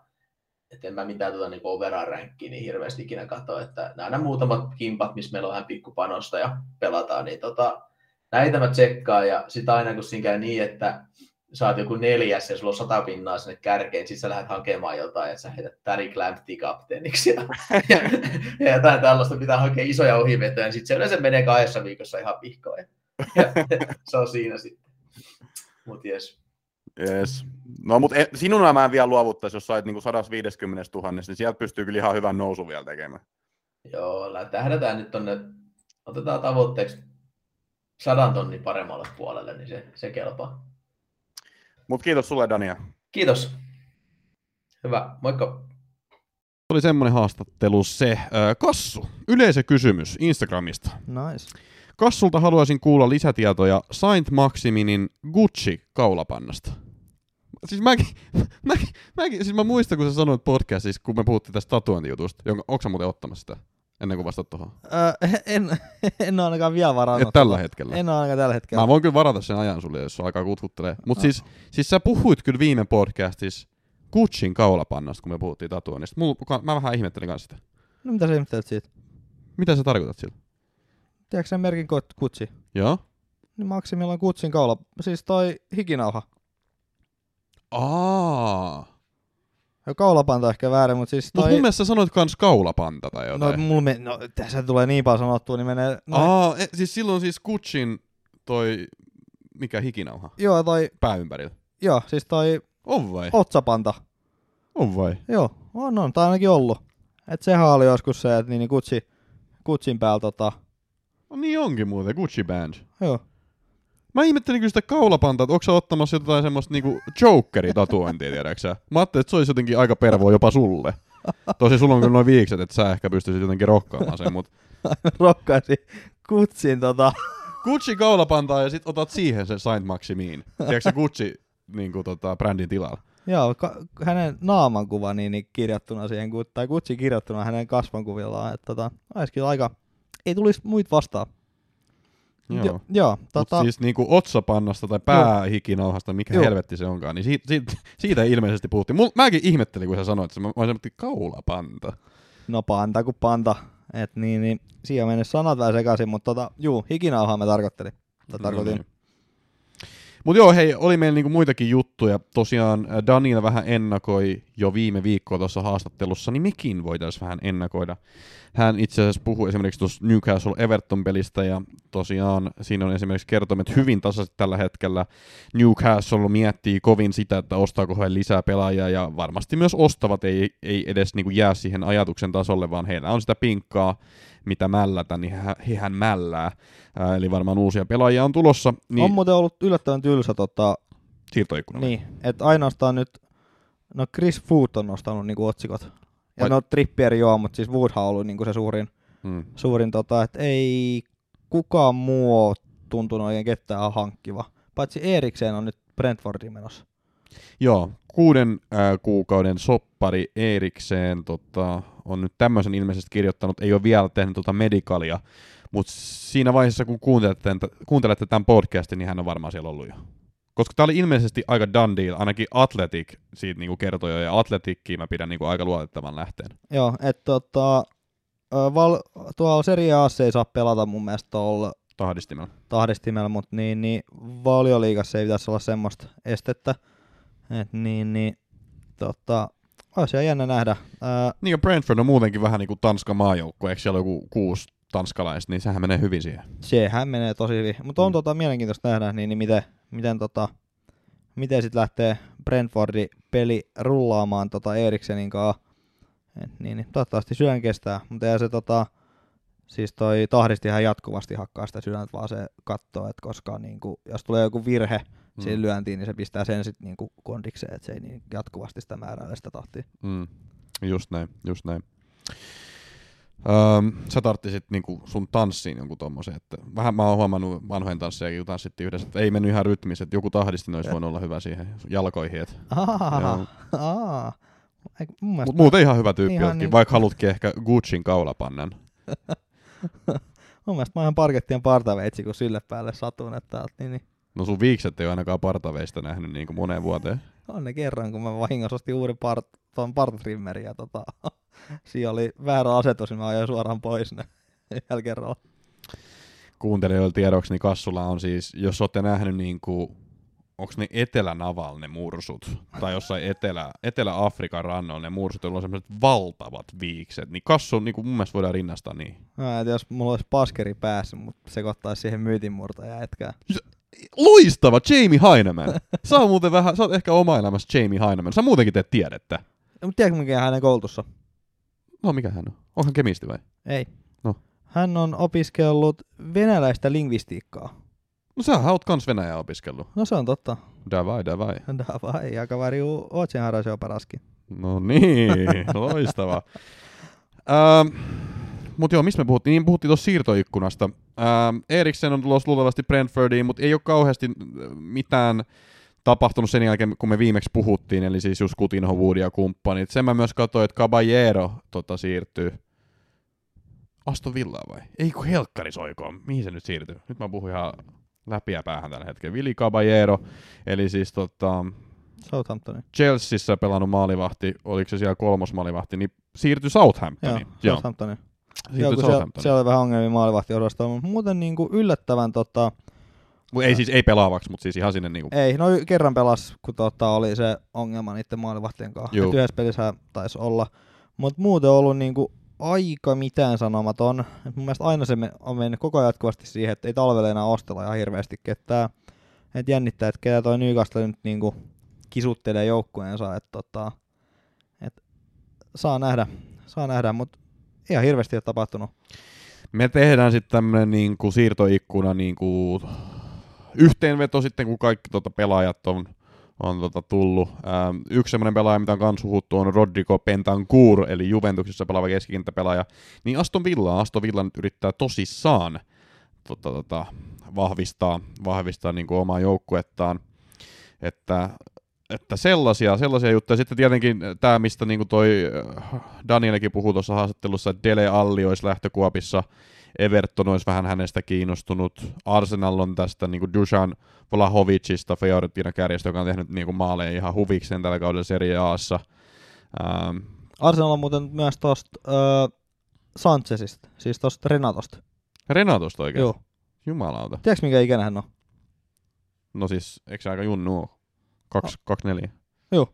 että en mä mitään tuota niinku overall rankkia niin hirveästi ikinä katso, että nämä muutamat kimpat, missä meillä on vähän pikkupanosta ja pelataan, niin tota, näitä mä tsekkaan ja sitten aina kun siinä käy niin, että saat joku neljäs ja sulla on sata pinnaa sinne kärkeen, sitten sä lähdet hakemaan jotain, että sä heität Tarek Lamptey kapteeniksi ja, ja, ja, jotain tällaista pitää hakea isoja ohivetoja, niin sitten se yleensä menee kahdessa viikossa ihan vihkoon. Ja, ja se on siinä sitten. Mutta jes. Yes. No, mutta e, sinun mä en vielä luovuttaisi, jos sait niinku 150 000, niin sieltä pystyy kyllä ihan hyvän nousun vielä tekemään. Joo, tähdätään nyt tonne, otetaan tavoitteeksi sadan tonnin paremmalle puolelle, niin se, se kelpaa. Mutta kiitos sulle, Dania. Kiitos. Hyvä, moikka. oli semmoinen haastattelu se. Kassu, yleisökysymys Instagramista. Nice. Kassulta haluaisin kuulla lisätietoja Saint Maximinin Gucci-kaulapannasta. Siis mäkin, mäkin, mäkin, siis mä muistan, kun sä sanoit podcastissa, kun me puhuttiin tästä tatuointijutusta, jonka, onko sä muuten ottamassa sitä? Ennen kuin vastaat tuohon. Öö, en, en ole ainakaan vielä varannut. Et tällä tota. hetkellä. En ole ainakaan tällä hetkellä. Mä voin kyllä varata sen ajan sulle, jos on aikaa kutkuttelee. Mutta siis, siis sä puhuit kyllä viime podcastissa Gucciin kaulapannasta, kun me puhuttiin tatuoinnista. Mulla, mä vähän ihmettelin kanssa sitä. No mitä sä ihmettelet siitä? Mitä sä tarkoitat sillä? Tiedätkö sen merkin kutsi? Joo? Niin Maksimilla on kutsin kaula. Siis toi hikinauha. Aa. Ja kaulapanta ehkä väärin, mutta siis Mut toi... mun mielestä sä sanoit kans kaulapanta tai no, jotain. mulla me... no, tässä tulee niin paljon sanottua, niin menee... No, Aa, e, siis silloin siis Gucciin toi, mikä hikinauha, Joo, toi... pää ympärillä. Joo, siis toi On vai? otsapanta. On vai? Joo, on, on. Tai ainakin ollut. Et sehän oli joskus se, että niin, niin kutsi, kutsin päällä tota... No niin onkin muuten, Gucci Band. Joo. Mä ihmettelin kyllä sitä kaulapantaa, että onko ottamassa jotain semmoista niinku jokeri-tatuointia, tiedäksä? Mä ajattelin, että se olisi jotenkin aika pervoa jopa sulle. Tosi sulla on kyllä noin viikset, että sä ehkä pystyisit jotenkin rokkaamaan sen, mutta Rokkaisin kutsin tota... Gucci kaulapantaa ja sit otat siihen sen Saint Maximiin. Tiedätkö se Gucci niinku, tota, brändin tilalla? Joo, ka- hänen naamankuva niin, niin kirjattuna siihen, tai kutsi kirjattuna hänen kasvankuvillaan. Että tota, aika... Ei tulisi muit vastaan. Joo. Jo, joo Tota... tota, Mutta siis niinku otsapannasta tai päähikinauhasta, mikä Joo. helvetti se onkaan, niin siitä, siitä, siitä ilmeisesti puhuttiin. Mul, mäkin ihmettelin, kun sä sanoit, että mä mä että kaulapanta. no panta kuin panta. Et niin, niin, siihen on mennyt sanat vähän sekaisin, mutta tota, juu, hikinauhaa mä tarkoittelin. Tai tarkoitin. niin. Mutta joo, hei, oli meillä niinku muitakin juttuja. Tosiaan äh, Daniel vähän ennakoi jo viime viikkoa tuossa haastattelussa, niin mekin voitaisiin vähän ennakoida. Hän itse asiassa puhui esimerkiksi tuossa Newcastle Everton-pelistä, ja tosiaan siinä on esimerkiksi kertomet hyvin tasaiset tällä hetkellä. Newcastle miettii kovin sitä, että ostaako he lisää pelaajia, ja varmasti myös ostavat ei, ei edes niinku jää siihen ajatuksen tasolle, vaan heillä on sitä pinkkaa, mitä mällätä, niin he, hehän mällää. Ää, eli varmaan uusia pelaajia on tulossa. Niin. On muuten ollut yllättävän tylsä tota, siirtoikkuna. niin, että ainoastaan nyt, no Chris Food on nostanut niinku otsikot. Ja Vai- no Trippier joo, mutta siis Woodhan on ollut niinku se suurin, Mm. suurin tota, että ei kukaan muu tuntunut oikein ketään hankkiva. Paitsi Erikseen on nyt Brentfordiin menossa. Joo, kuuden äh, kuukauden soppari Erikseen tota, on nyt tämmöisen ilmeisesti kirjoittanut, ei ole vielä tehnyt tota medikalia, mutta siinä vaiheessa kun kuuntelette, kuuntelette tämän podcastin, niin hän on varmaan siellä ollut jo. Koska tämä oli ilmeisesti aika done deal, ainakin Athletic siitä niinku kertoi jo, ja Athletickiin mä pidän niinku aika luotettavan lähteen. Joo, että tota, val, tuolla Serie A ei saa pelata mun mielestä tuolla Tahdistimella. tahdistimella, mutta niin, niin valioliigassa ei pitäisi olla semmoista estettä. Et niin, niin, tota, olisi ihan jännä nähdä. Ää, Niin ja Brentford on muutenkin vähän niin kuin Tanskan maajoukkue, eikö siellä joku kuusi tanskalaista, niin sehän menee hyvin siihen. sehän menee tosi hyvin. Mutta on Mm. tota, mielenkiintoista nähdä, niin, niin miten, miten, tota, miten sitten lähtee Brentfordin peli rullaamaan tota Eriksenin kanssa. Et niin, niin, toivottavasti sydän kestää, mutta ei se tota, siis toi tahdistihan jatkuvasti hakkaa sitä sydäntä, vaan se katsoo, että koska niin kuin, jos tulee joku virhe mm. siihen lyöntiin, niin se pistää sen sitten niin kondikseen, että se ei niin jatkuvasti sitä määräile sitä tahtia. Mm. Just näin, just näin. Öö, sä tarttisit niinku sun tanssiin jonkun tommosen, että vähän mä oon huomannut vanhojen tanssejakin, kun tanssittiin yhdessä, että ei mennyt ihan rytmissä, että joku tahdistin olisi voinut olla hyvä siihen jalkoihin. Et. Aa, Joo. aa. Eik, mun mielestä Mut muuten ihan hyvä tyyppi Ihan ihan niin- vaikka halutkin ehkä Gucciin kaulapannan. Mun mielestä mä oon parkettien partaveitsi, kun sille päälle satun, että täältä, niin, niin. No sun viikset ei ole ainakaan partaveista nähnyt niin kuin moneen vuoteen. On ne kerran, kun mä vahingossa ostin uuden part, ton partatrimmerin ja tota, siinä oli väärä asetus, niin mä ajoin suoraan pois ne kerralla. Kuuntelijoille tiedoksi, niin Kassulla on siis, jos olette nähnyt niin kuin, onko ne Etelä-Naval ne mursut, tai jossain Etelä, Etelä-Afrikan rannoilla ne mursut, joilla on sellaiset valtavat viikset, niin Kassu niin kuin mun mielestä voidaan rinnastaa niin. Mä en tiedä, jos mulla olisi paskeri päässä, mutta sekoittaisi siihen myytinmurtaja etkää loistava Jamie Heineman. Sä oot muuten vähän, sä oot ehkä oma elämässä Jamie Heineman. Sä muutenkin teet tiedettä. No, mutta tiedätkö mikä hänen koulutussa? No mikä hän on? Onko hän kemisti vai? Ei. No. Hän on opiskellut venäläistä lingvistiikkaa. No sä oot kans Venäjää opiskellut. No se on totta. Davai, davai. Davai, ja kavari ootsen harasio paraskin. No niin, loistava. ähm, mutta joo, missä me puhuttiin? Niin puhuttiin tuossa siirtoikkunasta. Ähm, Eriksen on tulossa luultavasti Brentfordiin, mutta ei ole kauheasti äh, mitään tapahtunut sen jälkeen, kun me viimeksi puhuttiin, eli siis just Coutinho, Wood ja kumppanit. Sen mä myös katsoin, että Caballero tota, siirtyy. Aston Villa vai? Ei kun helkkari soikoon. Mihin se nyt siirtyy? Nyt mä puhun ihan läpiä päähän tällä hetkellä. Vili Caballero, eli siis tota, Southamptonin. Chelseassa pelannut maalivahti, oliko se siellä kolmos maalivahti, niin siirtyi Southamptoniin. Joo, Southamptonin. Joo, siirtyi kun siellä, siellä oli vähän ongelmia maalivahtiosastolla, mutta muuten niin kuin yllättävän tota, ei siis ei pelaavaksi, mutta siis ihan sinne niinku... ei, no kerran pelas, kun tota, oli se ongelma niiden maalivahtien kanssa. Juu. Yhdessä pelissä taisi olla. Mutta muuten on ollut niinku aika mitään sanomaton. Et mun mielestä aina se on mennyt koko ajan jatkuvasti siihen, että ei talvella enää ostella ihan hirveästi ketään. Et jännittää, että ketä toi Newcastle nyt niinku kisuttelee joukkueensa. Et tota, et saa nähdä, saa nähdä, mutta ihan hirveästi ole tapahtunut. Me tehdään sitten tämmönen niinku siirtoikkuna niinku yhteenveto sitten, kun kaikki tota pelaajat on, on tota tullut. Ähm, yksi semmoinen pelaaja, mitä on kans huhuttu, on Rodrigo Pentancourt, eli Juventuksessa pelaava keskikenttäpelaaja. Niin Aston Villa, Aston Villa nyt yrittää tosissaan tota, tota, vahvistaa, vahvistaa niinku omaa joukkuettaan. Että että sellaisia, sellaisia juttuja. Sitten tietenkin tämä, mistä niin toi äh, Danielkin puhui tuossa haastattelussa, että Dele Alli olisi lähtökuopissa, Everton olisi vähän hänestä kiinnostunut, Arsenal on tästä niin Dusan Vlahovicista, Fiorentina kärjestä, joka on tehnyt niin maaleja ihan huvikseen tällä kaudella Serie Aassa. Ähm, Arsenal on muuten myös tosta öö, Sanchezista, siis tosta Renatosta. Renatosta oikein? Joo. Jumalauta. Tiedätkö mikä ikäinen hän on? No siis, eikö se aika junnu ole? Kaksi, kaksi neljä. Joo.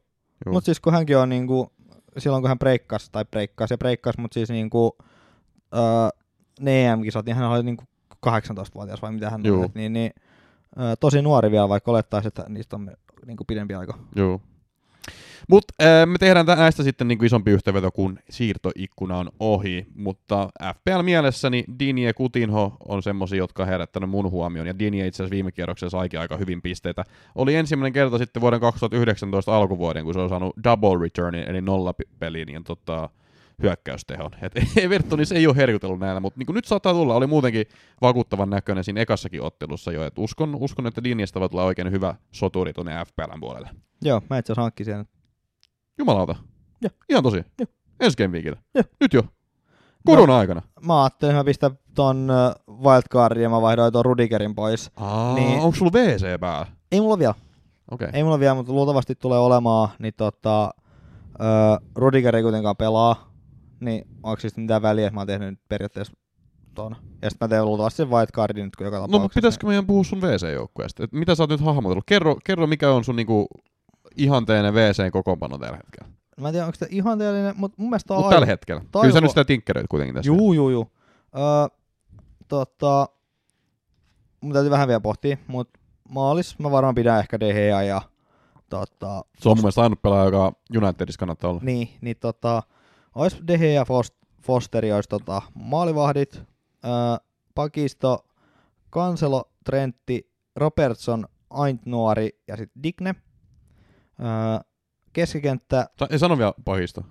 Joo. Mutta siis kun hänkin on niinku, silloin kun hän breikkasi, tai breikkasi ja breikkasi, mutta siis niinku, öö, ne EM-kisat, niin hän oli niinku 18-vuotias vai mitä hän Juu. oli, niin, niin öö, tosi nuori vielä, vaikka olettaisiin, että niistä on niinku pidempi aika. Joo. Mutta äh, me tehdään tä- näistä sitten niinku isompi yhteenveto, kun siirtoikkuna on ohi. Mutta FPL-mielessäni Dini ja Kutinho on semmosia, jotka herättänyt mun huomioon. Ja Dini itse asiassa viime kierroksella saikin aika hyvin pisteitä. Oli ensimmäinen kerta sitten vuoden 2019 alkuvuoden, kun se on saanut double returnin, eli nolla pi- pelin ja tota, hyökkäystehon. Et Evertonis ei ole herkutellut näillä, mutta niin nyt saattaa tulla. Oli muutenkin vakuuttavan näköinen siinä ekassakin ottelussa jo. Et uskon, uskon, että Diniasta voi tulla oikein hyvä soturi tuonne FPLn puolelle. Joo, mä itse asiassa hankkin sen. Jumalauta. Joo. Ihan tosi. Joo. Ensi game weekillä. Joo. Nyt jo. Korona-aikana. Mä ajattelin, että mä pistän ton wildcardin ja mä vaihdoin ton Rudigerin pois. Aa, Niin. onko sulla WC päällä? Ei mulla vielä, Okei. Okay. ei mulla vielä, mutta luultavasti tulee olemaan, niin tota, ö, Rudiger ei kuitenkaan pelaa, niin onko siis mitään väliä, että mä oon tehnyt nyt periaatteessa ton. Ja sitten mä teen luultavasti sen wildcardin nyt kun joka No, tapauksessa. mutta pitäisikö meidän puhua sun WC-joukkueesta? Et mitä sä oot nyt hahmotellut? Kerro, kerro mikä on sun niinku ihanteinen WC-kokoonpano tällä hetkellä. Mä en tiedä, onko tämä ihanteellinen, mutta mun mielestä on Mutta tällä hetkellä. Toivo- Kyllä sä nyt sitä tinkkeröit kuitenkin tässä. Juu, juu, juu. Öö, tota, mun täytyy vähän vielä pohtia, mutta maalis mä varmaan pidän ehkä Gea ja tota, Se on mun mielestä ainut pelaaja, joka Unitedissa kannattaa olla. niin, niin tota, ois De Gea ja Fos- Fosteri ois tota, maalivahdit, öö, pakisto, Kanselo, Trentti, Robertson, Aintnuori ja sitten Digne. Öö, keskikenttä Sa- ei sano vielä pahista.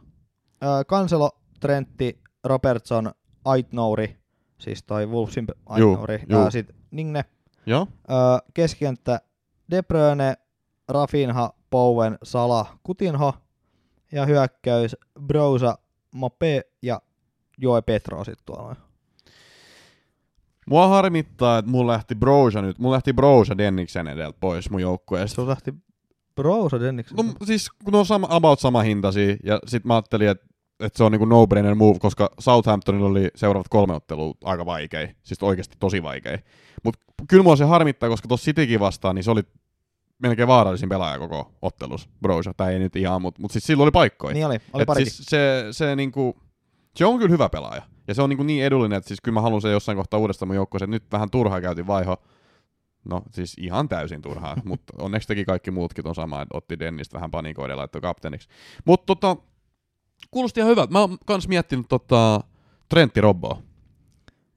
Öö, Kanselo, Trentti, Robertson, Aitnouri, siis toi Wolfsin Juu, Aitnouri, juu. ja sitten Nigne. Joo? Öö, keskikenttä De Bruyne, Rafinha, Bowen, Salah, Kutinho. Ja hyökkäys Brosa, Mope ja Joe Petro sit tuolla. Mua harmittaa, että mulla lähti Broja nyt. Mulla lähti Broja Denniksen edeltä pois mun joukkueesta. Se lähti Brosa Denniksen. No siis kun on sama, about sama hintaisia, ja sit mä ajattelin, että että se on niinku no-brainer move, koska Southamptonilla oli seuraavat kolme ottelua aika vaikea, siis oikeasti tosi vaikea. Mutta kyllä mua se harmittaa, koska tuossa Citykin vastaan, niin se oli melkein vaarallisin pelaaja koko ottelussa, Broja. Tai ei nyt ihan, mutta mut siis silloin oli paikkoja. Niin oli, oli Et parikin. siis se, se, niinku, se on kyllä hyvä pelaaja. Ja se on niinku niin edullinen, että siis kyllä mä haluan se jossain kohtaa uudestaan mun joukkueeseen. Nyt vähän turhaa käytiin vaiho. No siis ihan täysin turhaa, mutta onneksi teki kaikki muutkin ton sama, että otti Dennistä vähän panikoiden ja laittoi kapteeniksi. Mutta tota, Kuulosti ihan hyvältä. Mä oon kans miettinyt tota, Trentti Robboa.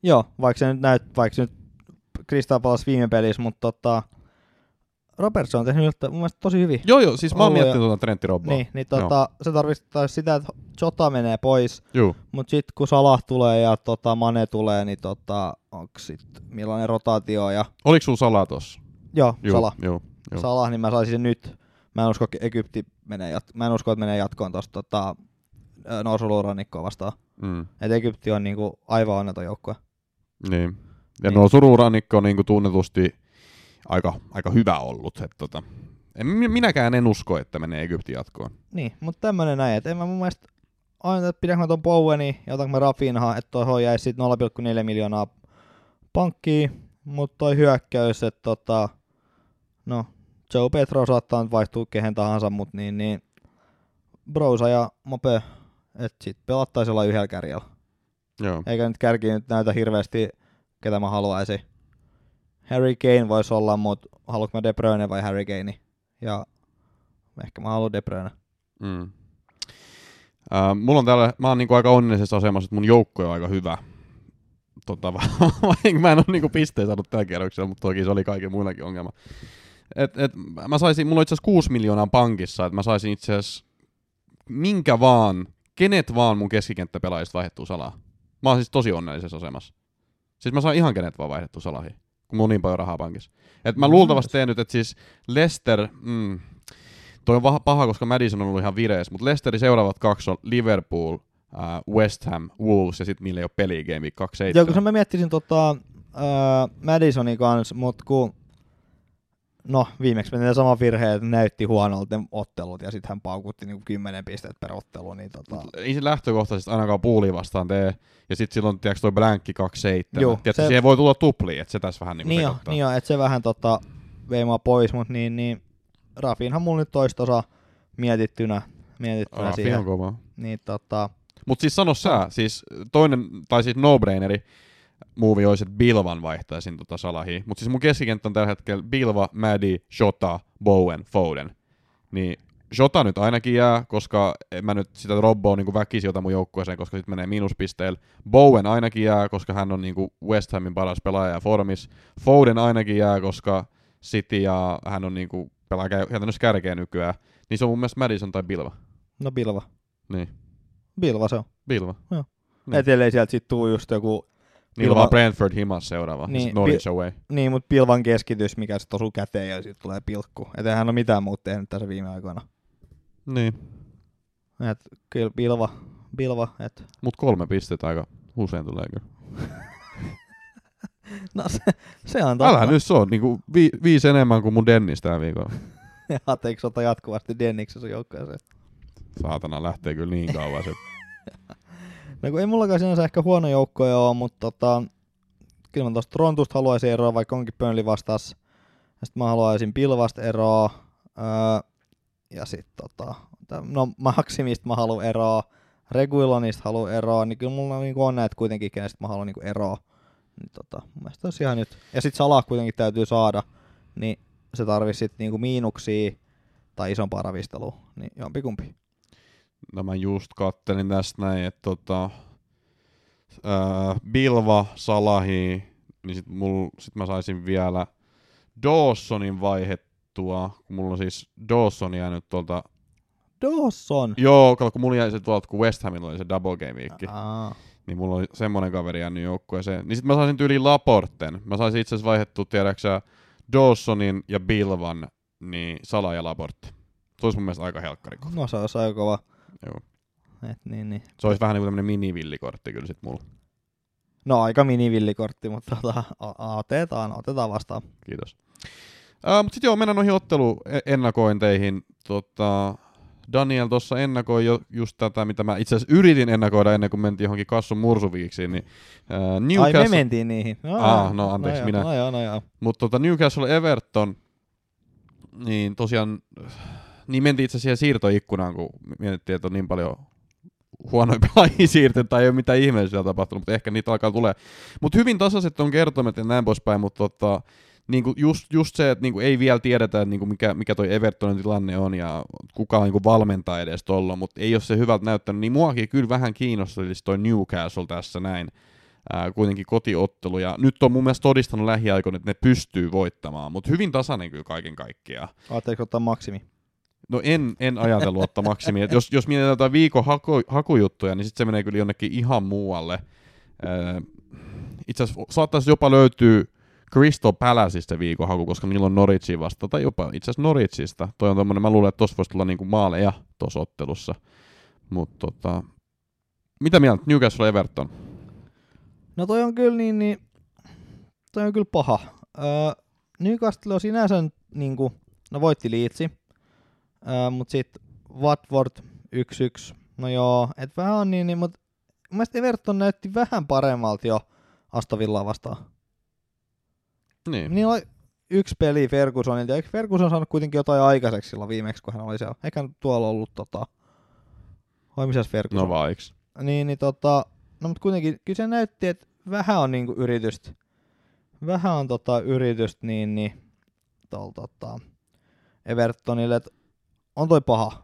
Joo, vaikka se nyt näyt, vaikka se nyt Crystal Palace viime pelissä, mutta tota, Robertson on tehnyt ylttä, mun mielestä tosi hyvin. Joo, joo, siis mä oon miettinyt tota Trentti Robboa. Niin, niin tota, se tarkoittaa sitä, että Jota menee pois, Joo. mutta sitten kun Salah tulee ja tota, Mane tulee, niin tota, onko sitten millainen rotaatio ja Oliko sulla salaa tossa? joo, Joo, Salah. Joo. Joo. Salah, niin mä saisin sen nyt. Mä en usko, että Egypti menee, jat- mä en usko, että menee jatkoon tosta tota, Norsulurannikkoa vastaan. Mm. Et Egypti on niinku aivan onneton joukkue. Niin. Ja Niin. no sururannikko on niinku tunnetusti aika, aika hyvä ollut. Et tota, en, mi- minäkään en usko, että menee Egyptin jatkoon. Niin, mutta tämmönen näin, että en mä mun mielestä aina, että pidänkö mä ton Boweni ja otanko mä Rafinha, että tuohon jäisi sit 0,4 miljoonaa pankkiin, mutta toi hyökkäys, että tota, no, Joe Petro saattaa nyt vaihtua kehen tahansa, mutta niin, niin Brosa ja Mope, että sit pelattaisi olla yhdellä kärjellä. Joo. Eikä nyt kärki nyt näytä hirveästi, ketä mä haluaisin. Harry Kane voisi olla, mutta haluanko mä De Bruyne vai Harry Kane? Ja ehkä mä haluan De Bruyne. Mm. Äh, mulla on täällä, mä oon niinku aika onnellisessa asemassa, että mun joukko on aika hyvä. Tota, mä en ole niinku pisteen saanut tällä kierroksella, mutta toki se oli kaiken muillakin ongelma. Et, et, mä saisin, mulla on itse asiassa 6 miljoonaa pankissa, että mä saisin itse asiassa minkä vaan, kenet vaan mun keskikenttäpelaajista vaihdettua salaa. Mä oon siis tosi onnellisessa asemassa. Siis mä saan ihan kenet vaan vaihdettua salahiin, on niin paljon rahaa pankissa. Et mä luultavasti teen nyt, että siis Lester, mm, toi on paha, koska Madison on ollut ihan vireessä, mutta Lesterin seuraavat kaksi on Liverpool, uh, West Ham, Wolves ja sitten niillä ei ole peli Game Week 27. Joo, kun mä miettisin tota, äh, Madisonin kanssa, mutta kun no viimeksi meni sama virhe, että näytti huonolta ne ottelut ja sitten hän paukutti niinku 10 pistettä per ottelu, niin tota, ei se lähtökohtaisesti ainakaan puuli vastaan tee. Ja sitten silloin, tiedätkö, toi blankki 27. Juu, Tiedätkö, se- siihen voi tulla tupli, että se tässä vähän niin niin, jo, niin jo, että se vähän tota, vei mua pois, mutta niin, niin Rafinhan mulla nyt toistosa mietittynä, mietittynä Rafi siihen. on kova. Niin tota, Mutta siis sano sä, siis toinen, tai siis no-braineri, movie olisi, että Bilvan vaihtaisin tota Salahiin. Mutta siis mun keskikenttä on tällä hetkellä Bilva, Maddy, Shota, Bowen, Foden. Niin Shota nyt ainakin jää, koska en mä nyt sitä Robboa niin väkisin ota mun joukkueeseen, koska sitten menee miinuspisteellä. Bowen ainakin jää, koska hän on niin West Hamin paras pelaaja ja formis. Foden ainakin jää, koska City ja hän on niin kuin pelaa kä- käytännössä kärkeä nykyään. Niin se on mun mielestä Madison tai Bilva. no Bilva. Niin, Bilva se on. Bilva. Joo. Niin. Et ellei sieltä sit tuu just joku, Niillä on Bilva- vaan Brentford himas seuraava, Niin, niin, Norwich away. niin mut Pilvan keskitys, mikä sit osuu käteen ja sitten tulee pilkku. Et eihän ole mitään muuta tehnyt tässä viime aikoina. Niin. Et kyllä Bilva, Bilva, et Mut kolme pistettä aika usein tulee kyllä. no se, se on totta. Älä nyt se on, niinku vi, viisi enemmän kuin mun Dennis tää viikolla. Hateeksi ota jatkuvasti Denniksen sun joukkueeseen. Saatana lähtee kyllä niin kauan se. No kun ei mullakaan sinänsä ehkä huono joukkoja ole, mutta tota, kyllä mä tosta Trontusta haluaisin eroa, vaikka onkin Burnley vastas. Sitten mä haluaisin Pilvasta eroa. Öö, ja sitten tota, no Maksimista mä haluan eroa. Reguilonista haluan eroa, niin kyllä mulla niinku on näitä kuitenkin, kenestä mä haluan niinku eroa. Niin tota, mun mielestä olisi ihan nyt. Ja sitten Salah kuitenkin täytyy saada, niin se tarvii sitten niinku miinuksia tai isompaa ravistelua, niin jompikumpi. No mä just kattelin tästä näin, että tota, ää, Bilva, Salahi, niin sit, mul, sit mä saisin vielä Dawsonin vaihettua, kun mulla on siis Dawson jäänyt tuolta, Dawson! joo, kato, kun mulla jäi se tuolta, kun West Hamilla oli se double game Aa. niin mulla oli semmonen kaveri jäänyt joukkueeseen. Niin sit mä saisin tyyliin Laporten. Mä saisin itse asiassa vaihdettua, tiedäksä, Dawsonin ja Bilvan, niin Sala ja Laporte. Se olisi mun mielestä aika helkkari. No se olisi aika kova. Joo. Et niin, niin. Se olisi vähän niin kuin tämmönen minivillikortti kyllä sit mulla. No aika minivillikortti, mutta tota, otetaan, otetaan vastaan. Kiitos. Uh, mutta sitten joo, mennään noihin otteluennakointeihin. Tota, Daniel tuossa ennakoi jo just tätä, mitä mä itse asiassa yritin ennakoida ennen kuin mentiin johonkin kassun mursuviiksiin. Niin, Ai Newcastle, me mentiin niihin. No, Ah, no, anteeksi, joo, minä- No joo, no joo. Mutta tota Newcastle Everton, niin tosiaan, niin mentiin itse siihen siirtoikkunaan, kun mietittiin, että on niin paljon huonoja pelaajia siirtynyt, tai ei ole mitään ihmeellisiä tapahtunut, mutta ehkä niitä alkaa tulee. Mutta hyvin tasaiset on kertomet ja näin poispäin, mutta tota, niin kuin just, just se, että niin kuin ei vielä tiedetä, että niin kuin mikä, mikä toi Evertonin tilanne on ja kuka on niin kuin valmentaa edes tuolla, mutta ei ole se hyvältä näyttänyt, niin muakin kyllä vähän kiinnostaisi toi Newcastle tässä näin, ää, kuitenkin kotiottelu, ja nyt on mun mielestä todistanut lähiaikoina, että ne pystyy voittamaan, mutta hyvin tasainen kyllä kaiken kaikkiaan. Ajatteliko ottaa maksimi? No en, en ajatellut ottaa maksimia. Jos, jos mietitään jotain viikon haku, hakujuttuja, niin sitten se menee kyllä jonnekin ihan muualle. Öö, itse asiassa saattaisi jopa löytyä Crystal Palaceista viikon haku, koska niillä on Norwichin vasta, tai jopa itse asiassa Norwichista. Toi on tommonen, mä luulen, että tossa voisi tulla niinku maaleja tuossa ottelussa. Mutta tota, mitä mieltä Newcastle Everton? No toi on kyllä niin, niin toi on kyllä paha. Öö, Newcastle on sinänsä niin kuin, no voitti Leedsi, öö, mutta sitten Watford 1-1. No joo, et vähän on niin, niin mutta mun mielestä Everton näytti vähän paremmalta jo Aston Villaa vastaan. Niin. Niin oli yksi peli Fergusonilta, ja eikö Ferguson saanut kuitenkin jotain aikaiseksi silloin viimeksi, kun hän oli siellä. Eikä tuolla ollut tota... Vai misäs Ferguson? No vaiks. Niin, niin tota, no mutta kuitenkin kyllä se näytti, että vähän on niinku yritystä, vähän on tota yritystä niin, niin tol, tota, Evertonille, että on toi paha.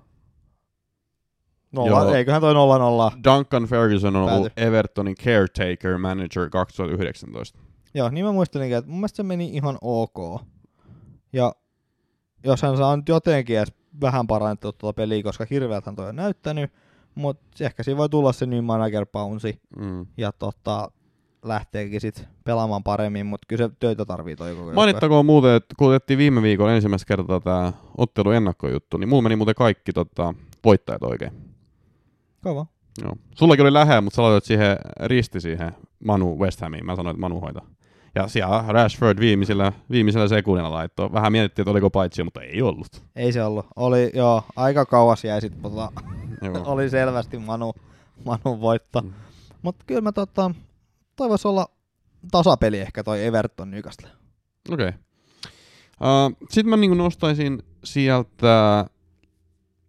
Nolla, Joo. eiköhän toi nolla nolla. Duncan Ferguson on ollut. Evertonin caretaker manager 2019. Joo, niin mä muistelinkin, että mun mielestä se meni ihan ok. Ja jos hän saa nyt jotenkin edes vähän parannettua tuota peliä, koska hirveältä toi on näyttänyt, mutta ehkä siinä voi tulla se new manager bounce Mm. ja tota, lähteekin sit pelaamaan paremmin, mutta kyllä se töitä tarvii toi koko. Mainittakoon muuten, että kun otettiin viime viikolla ensimmäistä kertaa tämä ottelu ennakkojuttu, niin mulla meni muuten kaikki tota, voittajat oikein. Kova. Joo. Sullakin oli lähellä, mutta sä laitoit siihen risti siihen Manu West Hamiin. Mä sanoin, että Manu hoitaa. Ja siellä Rashford viimeisellä, viimeisellä sekunnilla laittoi. Vähän mietittiin, että oliko paitsi, mutta ei ollut. Ei se ollut. Oli, joo, aika kauas jäi sit, mutta Joo. oli selvästi Manu, Manu voitto. Mm. Mutta kyllä mä tota, toivois olla tasapeli ehkä toi Everton Newcastle. Okei. Okay. Uh, Sitten mä niinku nostaisin sieltä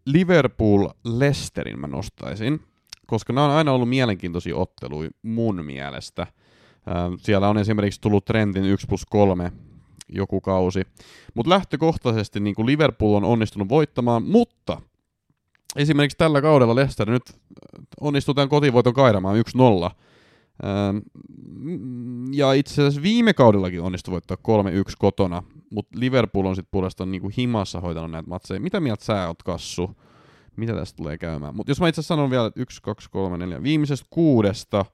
Liverpool-Lesterin mä nostaisin, koska nämä on aina ollut mielenkiintoisia otteluja mun mielestä. Uh, siellä on esimerkiksi tullut Trentin 1 plus 3 joku kausi. Mutta lähtökohtaisesti niin Liverpool on onnistunut voittamaan, mutta esimerkiksi tällä kaudella Leicester nyt onnistuu tämän kotivoiton kairamaan 1-0. Ähm, Ja itse asiassa viime kaudellakin onnistui voittaa 3-1 kotona, mutta Liverpool on sitten puolestaan niinku himassa hoitanut näitä matseja. Mitä mieltä sä oot, Kassu? Mitä tästä tulee käymään? Mutta jos mä itse sanon vielä, että 1, 2, 3, 4, viimeisestä kuudesta,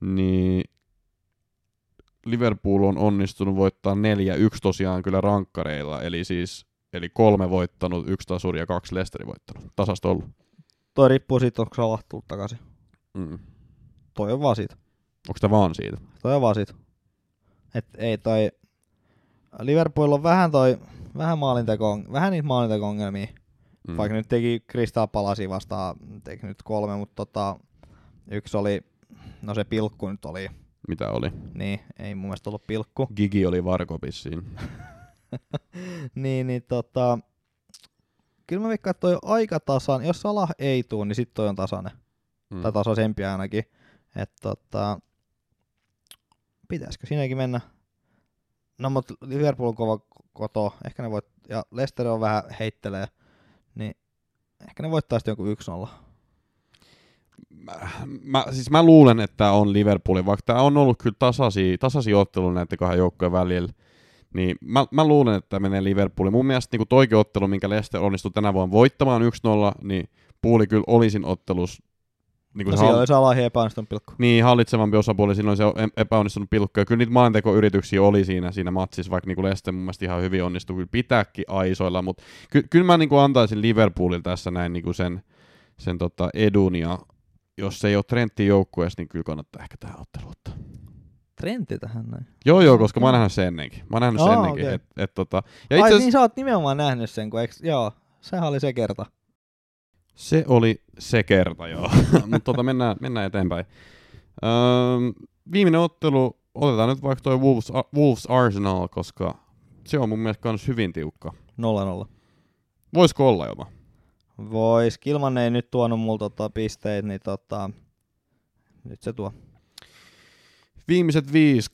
niin Liverpool on onnistunut voittaa 4-1 tosiaan kyllä rankkareilla, eli siis eli kolme voittanut, yksi tasuri ja kaksi Leicesterin voittanut. Tasasta ollut. Toi riippuu siitä, onko Salah tullut takaisin. Mm. Toi on vaan siitä. Onko tämä vaan siitä? Toi on vaan siitä. Et ei toi... Liverpool on vähän toi, vähän maalinteko, vähän niitä maalinteko-ongelmia. Mm. Vaikka nyt teki Crystal Palasi vastaan, teki nyt kolme, mutta tota, yksi oli, no se pilkku nyt oli, Mitä oli? niin ei mun mielestä ollut pilkku. Gigi oli varkopissiin. niin, niin tota, kyllä mä veikkaan, että toi on aika tasan. Jos Salah ei tuu, niin sit toi on tasainen. Mm. Tai tasaisempi ainakin. Että tota, pitäisikö siinäkin mennä? No mut Liverpool on kova koto, ehkä ne voit, ja Leicester on vähän heittelee, niin ehkä ne voittaa sitten jonkun 1-0. mä, mä, siis mä luulen, että on Liverpoolin, vaikka tämä on ollut kyllä tasaisia, tasaisia ottelu näiden kahden joukkojen välillä, niin mä, mä luulen, että menee Liverpoolin. Mun mielestä niin toike ottelu, minkä Leicester onnistui tänä vuonna voittamaan 1-0, niin puuli kyllä olisin ottelus niin No se siellä hall- oli Salah epäonnistunut pilkku. niin, hallitsevampi osapuoli, siinä oli se epäonnistunut pilkku, ja kyllä niitä maalintekoyrityksiä oli siinä, siinä matsissa, vaikka niin Leicester mun mielestä ihan hyvin onnistui kyllä pitääkin aisoilla, mutta ky- kyllä mä niin kuin antaisin Liverpoolille tässä näin niin kuin sen, sen tota edun, ja jos se ei ole Trentin joukkueessa, niin kyllä kannattaa ehkä tähän ottelu ottaa. Trentti tähän näin. Joo, joo, koska mä oon nähnyt sen ennenkin. Mä oon nähnyt sen Aa, ennenkin. okei. Et, et, tota, ja Ai itse niin sä oot nimenomaan nähnyt sen, kun eks, joo, sehän oli se kerta. Se oli se kerta, joo. Mutta tota, mennään, mennään eteenpäin. Öö, viimeinen ottelu, otetaan nyt vaikka toi Wolves, Wolves Arsenal, koska se on mun mielestä kans hyvin tiukka. 0-0. Voisiko olla jopa? Vois, Kilman ei nyt tuonut mulla tota pisteitä, niin tota, nyt se tuo. Viimeiset viisi,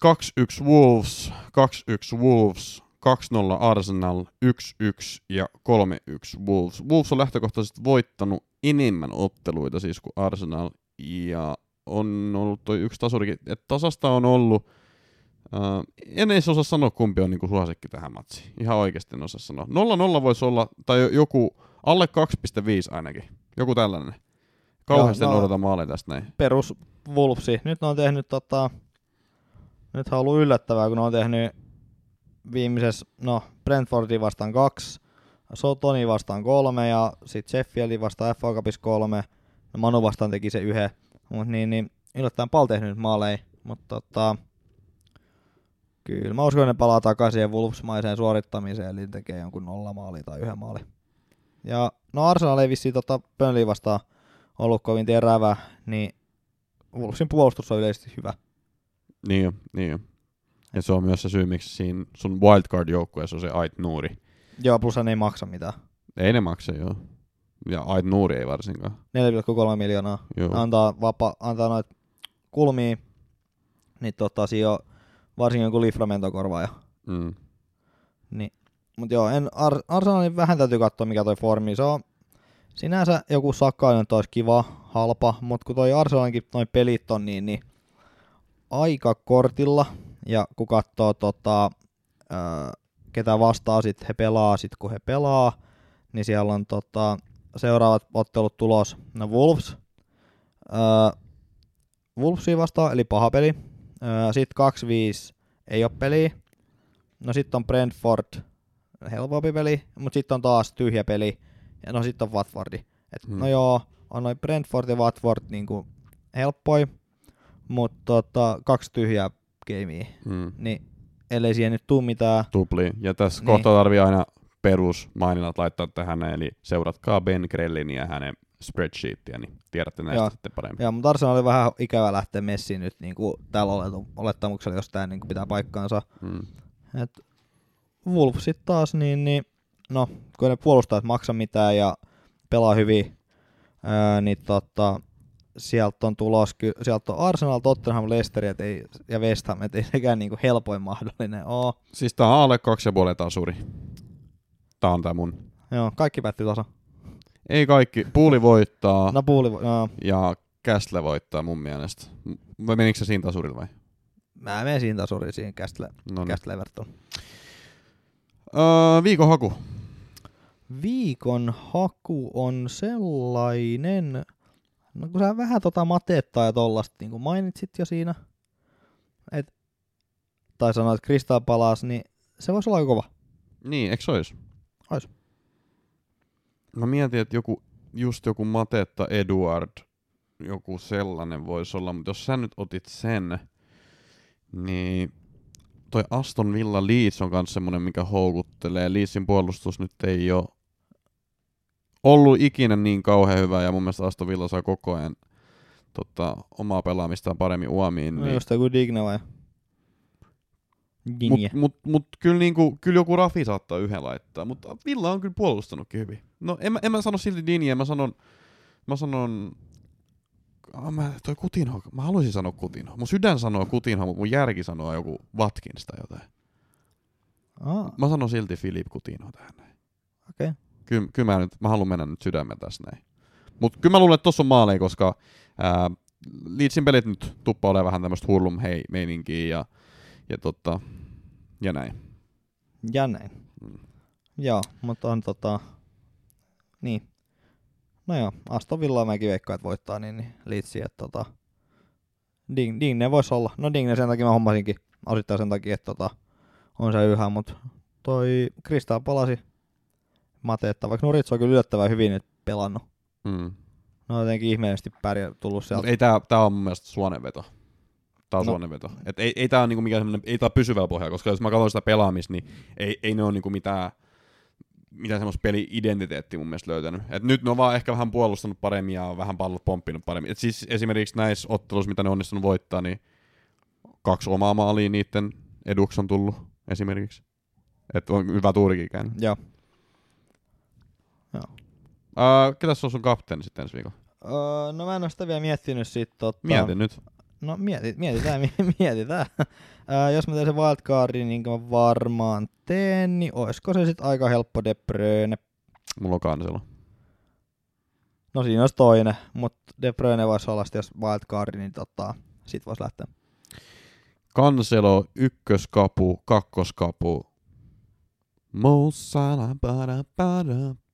2-1 Wolves, 2-1 Wolves, 2-0 Arsenal, 1-1 ja 3-1 Wolves. Wolves on lähtökohtaisesti voittanut enemmän otteluita siis kuin Arsenal ja on ollut toi yksi tasurikin. Et tasasta on ollut, uh, en edes osaa sanoa kumpi on niinku suosikki tähän matsiin. Ihan oikeasti en osaa sanoa. 0-0 voisi olla, tai joku alle 2,5 ainakin. Joku tällainen. Kauheasti no- odota maaleja tästä näin. perus Wolvesi. Nyt ne on tehnyt tota, nyt on ollut yllättävää, kun ne on tehnyt viimeisessä, no Brentfordi vastaan kaksi, Sotoni vastaan kolme ja sitten Sheffieldin vastaan FA Cupissa kolme. No Manu vastaan teki se yhden, mutta niin, niin yllättäen paljon tehnyt nyt maaleja, mutta tota, kyllä mä uskon, että ne palaa takaisin Wolvesmaiseen suorittamiseen, eli tekee jonkun nolla maali tai yhden maali. Ja no Arsenal ei vissiin tota Burnley vastaan ollut kovin terävä, niin Wolvesin puolustus on yleisesti hyvä. Niin jo, niin jo. Ja se on myös se syy, miksi siinä sun wildcard-joukkueessa on se Ait Nuuri. Joo, plus hän ei maksa mitään. Ei ne maksa, joo. Ja Ait Nuuri ei varsinkaan. 4,3 miljoonaa. Joo. Antaa, vapa, antaa noit kulmia, niin tota, siinä on varsinkin joku Liframento korvaaja. Mm. Niin. Mut joo, en, Ar- Arsenalin vähän täytyy katsoa mikä toi formi. Se on sinänsä joku sakkainen olisi kiva, halpa, mutta kun toi Arsenalinkin noin pelit on niin, niin aika kortilla. Ja kun katsoo tota, öö, ketä vastaa sit he pelaa sit kun he pelaa, niin siellä on tota, seuraavat ottelut tulos. No Wolves. Öö, Wolvesia vastaan, eli paha peli. Sitten 2-5 ei ole peliä. No sitten on Brentford, helpompi peli, mutta sitten on taas tyhjä peli. Ja no sitten on Watfordi. Et, Hmm. No joo, on noin Brentford ja Watford niinku helppoi, mutta tota, kaksi tyhjää gamea. Mm. Niin ellei siihen nyt tuu mitään, Tupli. Ja tässä Niin. kohtaa tarvii aina perusmaininnat laittaa tähän, eli seuratkaa Ben Grellin ja hänen spreadsheetia, niin tiedätte näistä Joo. sitten paremmin. Ja, mutta Arsenal oli vähän ikävä lähteä messiin nyt niin kuin tällä olettamuksella, jos tämä niin pitää paikkaansa. Mm. Et Wolvesit taas, niin, niin no, kun ne puolustajat maksa mitään ja pelaa hyvin, ää, niin tota, sieltä on tulos, ky- sieltä on Arsenal, Tottenham, Leicester et ei, ja West Ham, et ei sekään niinku helpoin mahdollinen oo. Siis tää on alle kaksi ja puoli tasuri. Tää on tää mun. Joo, kaikki päätti tasa. Ei kaikki. Puuli voittaa No puuli, vo- ja Kästle voittaa mun mielestä. Vai menikö se siinä tasurilla vai? Mä menen siinä tasuriin siinä Castle, No niin. Castle Everton. Öö, viikon haku. Viikon haku on sellainen, no kun sä vähän tota matettaa ja tollasta niin kuin mainitsit jo siinä, et, tai sanoit Crystal Palace, niin se voisi olla aika kova. Niin, eikö se ois? Ois. Mä mietin, että joku, just joku Matetta Eduard, joku sellainen voisi olla, mutta jos sä nyt otit sen, niin toi Aston Villa Leeds on myös semmonen, mikä houkuttelee. Leedsin puolustus nyt ei ole ollut ikinä niin kauhean hyvä, ja mun mielestä Aston Villa saa koko ajan tota, omaa pelaamistaan paremmin uomiin. No Niin, just joku Digne vai? Digne. Mut, mut, mut kyllä, niinku, kyllä joku Rafi saattaa yhden laittaa, mutta Villa on kyllä puolustanutkin hyvin. No en, mä- en mä sano silti Diniä, mä sanon, mä sanon, ah, mä, toi Kutinho, mä haluaisin sanoa Kutinho. Mun sydän sanoo Kutinho, mutta mun järki sanoo joku Watkins tai jotain. Ah, Mä sanon silti Filip Kutinho tähän okei. Okay. Kyllä, kyllä mä, nyt, mä haluan mennä nyt sydämen tässä näin. Mutta kyllä mä luulen, että tossa on maaleja, koska ää, Leedsin pelit nyt tuppaa olemaan vähän tämmöistä hurlum hei meininkiä ja, ja, tota, ja näin. Ja näin. Mm. Joo, mutta on tota, niin. No joo, Aston Villa mäkin veikkaan, että voittaa, niin, niin Leedsi, että tota, Ding, Digne voisi olla. No Digne sen takia mä hommasinkin, osittain sen takia, että tota, on se yhä, mutta toi Krista palasi Matetta, vaikka Nuritso on kyllä yllättävän hyvin nyt pelannut. Mm. No jotenkin ihmeellisesti pärjää tullut sieltä. Mut ei tää, tää on mun mielestä suonenveto. Tää on No. suonenveto. Et ei, ei tää on niinku mikään ei tää pysyvällä pohjalla, koska jos mä katson sitä pelaamista, niin ei, ei ne ole niinku mitään, mitään semmoista peli-identiteettiä mun mielestä löytänyt. Et nyt ne on vaan ehkä vähän puolustanut paremmin ja vähän pallot pomppinut paremmin. Et siis esimerkiksi näissä otteluissa, mitä ne on onnistunut voittaa, niin kaksi omaa maalia niiden eduksi on tullut esimerkiksi. Et on hyvä tuurikin käynyt. Joo. Uh, ketäs on sun kapteeni sitten ensi viikolla? Öö, no mä en oo sitä vielä miettinyt sit tota... Mieti nyt. No mieti, mietitään, mi- mietitään. Ää, jos mä teen sen wildcardin, niin kuin mä varmaan teen, niin olisiko se sitten aika helppo De Bruyne. Mulla on kanselo. No siinä olisi toinen, mutta De Bruyne voisi olla sitten, jos wildcardi, niin tota, sit voisi lähteä. Kanselo, ykköskapu, kakkoskapu. Mo Salah,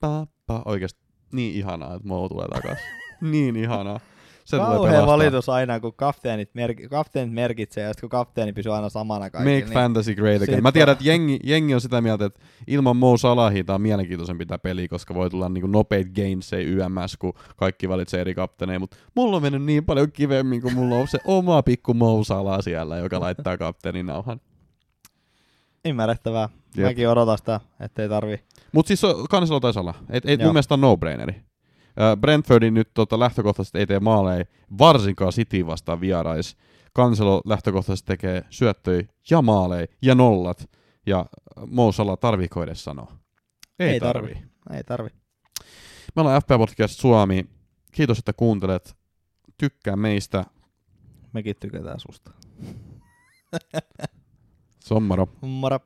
ba. Oikeesti niin ihanaa, että Mo tulee takas. niin ihanaa. Se tulee Kauhea valitus aina, kun kapteenit, merk- kapteenit merkitsee, ja sitten kun kapteeni pysyy aina samana kaikille. Make fantasy great again. Mä tiedän, että jengi, jengi on sitä mieltä, että ilman Mo Salahia tää on mielenkiintoisempi tää peli, koska voi tulla niinku nopeita gainsei YMS, kun kaikki valitsee eri kapteeneja, mutta mulla on mennyt niin paljon kivemmin, kun mulla on se oma pikku Mo Salah siellä, joka laittaa kapteenin nauhan. Ymmärrettävää. Jep. Mäkin odotan sitä, ettei tarvi. Mutta siis on- kansalo taisi olla. Et, et Joo. mun mielestä on no-braineri. Brentfordin nyt tota, lähtökohtaisesti ei tee maaleja, varsinkaan City vastaan vierais. Kanselo lähtökohtaisesti tekee syöttöjä ja maaleja ja nollat. Ja Mo Salah tarviiko edes sanoa? Ei, Ei tarvi. tarvi. Ei tarvi. Me ollaan FP Podcast Suomi. Kiitos, että kuuntelet. Tykkää meistä. Mekin tykätään susta. Sommaro. Moro.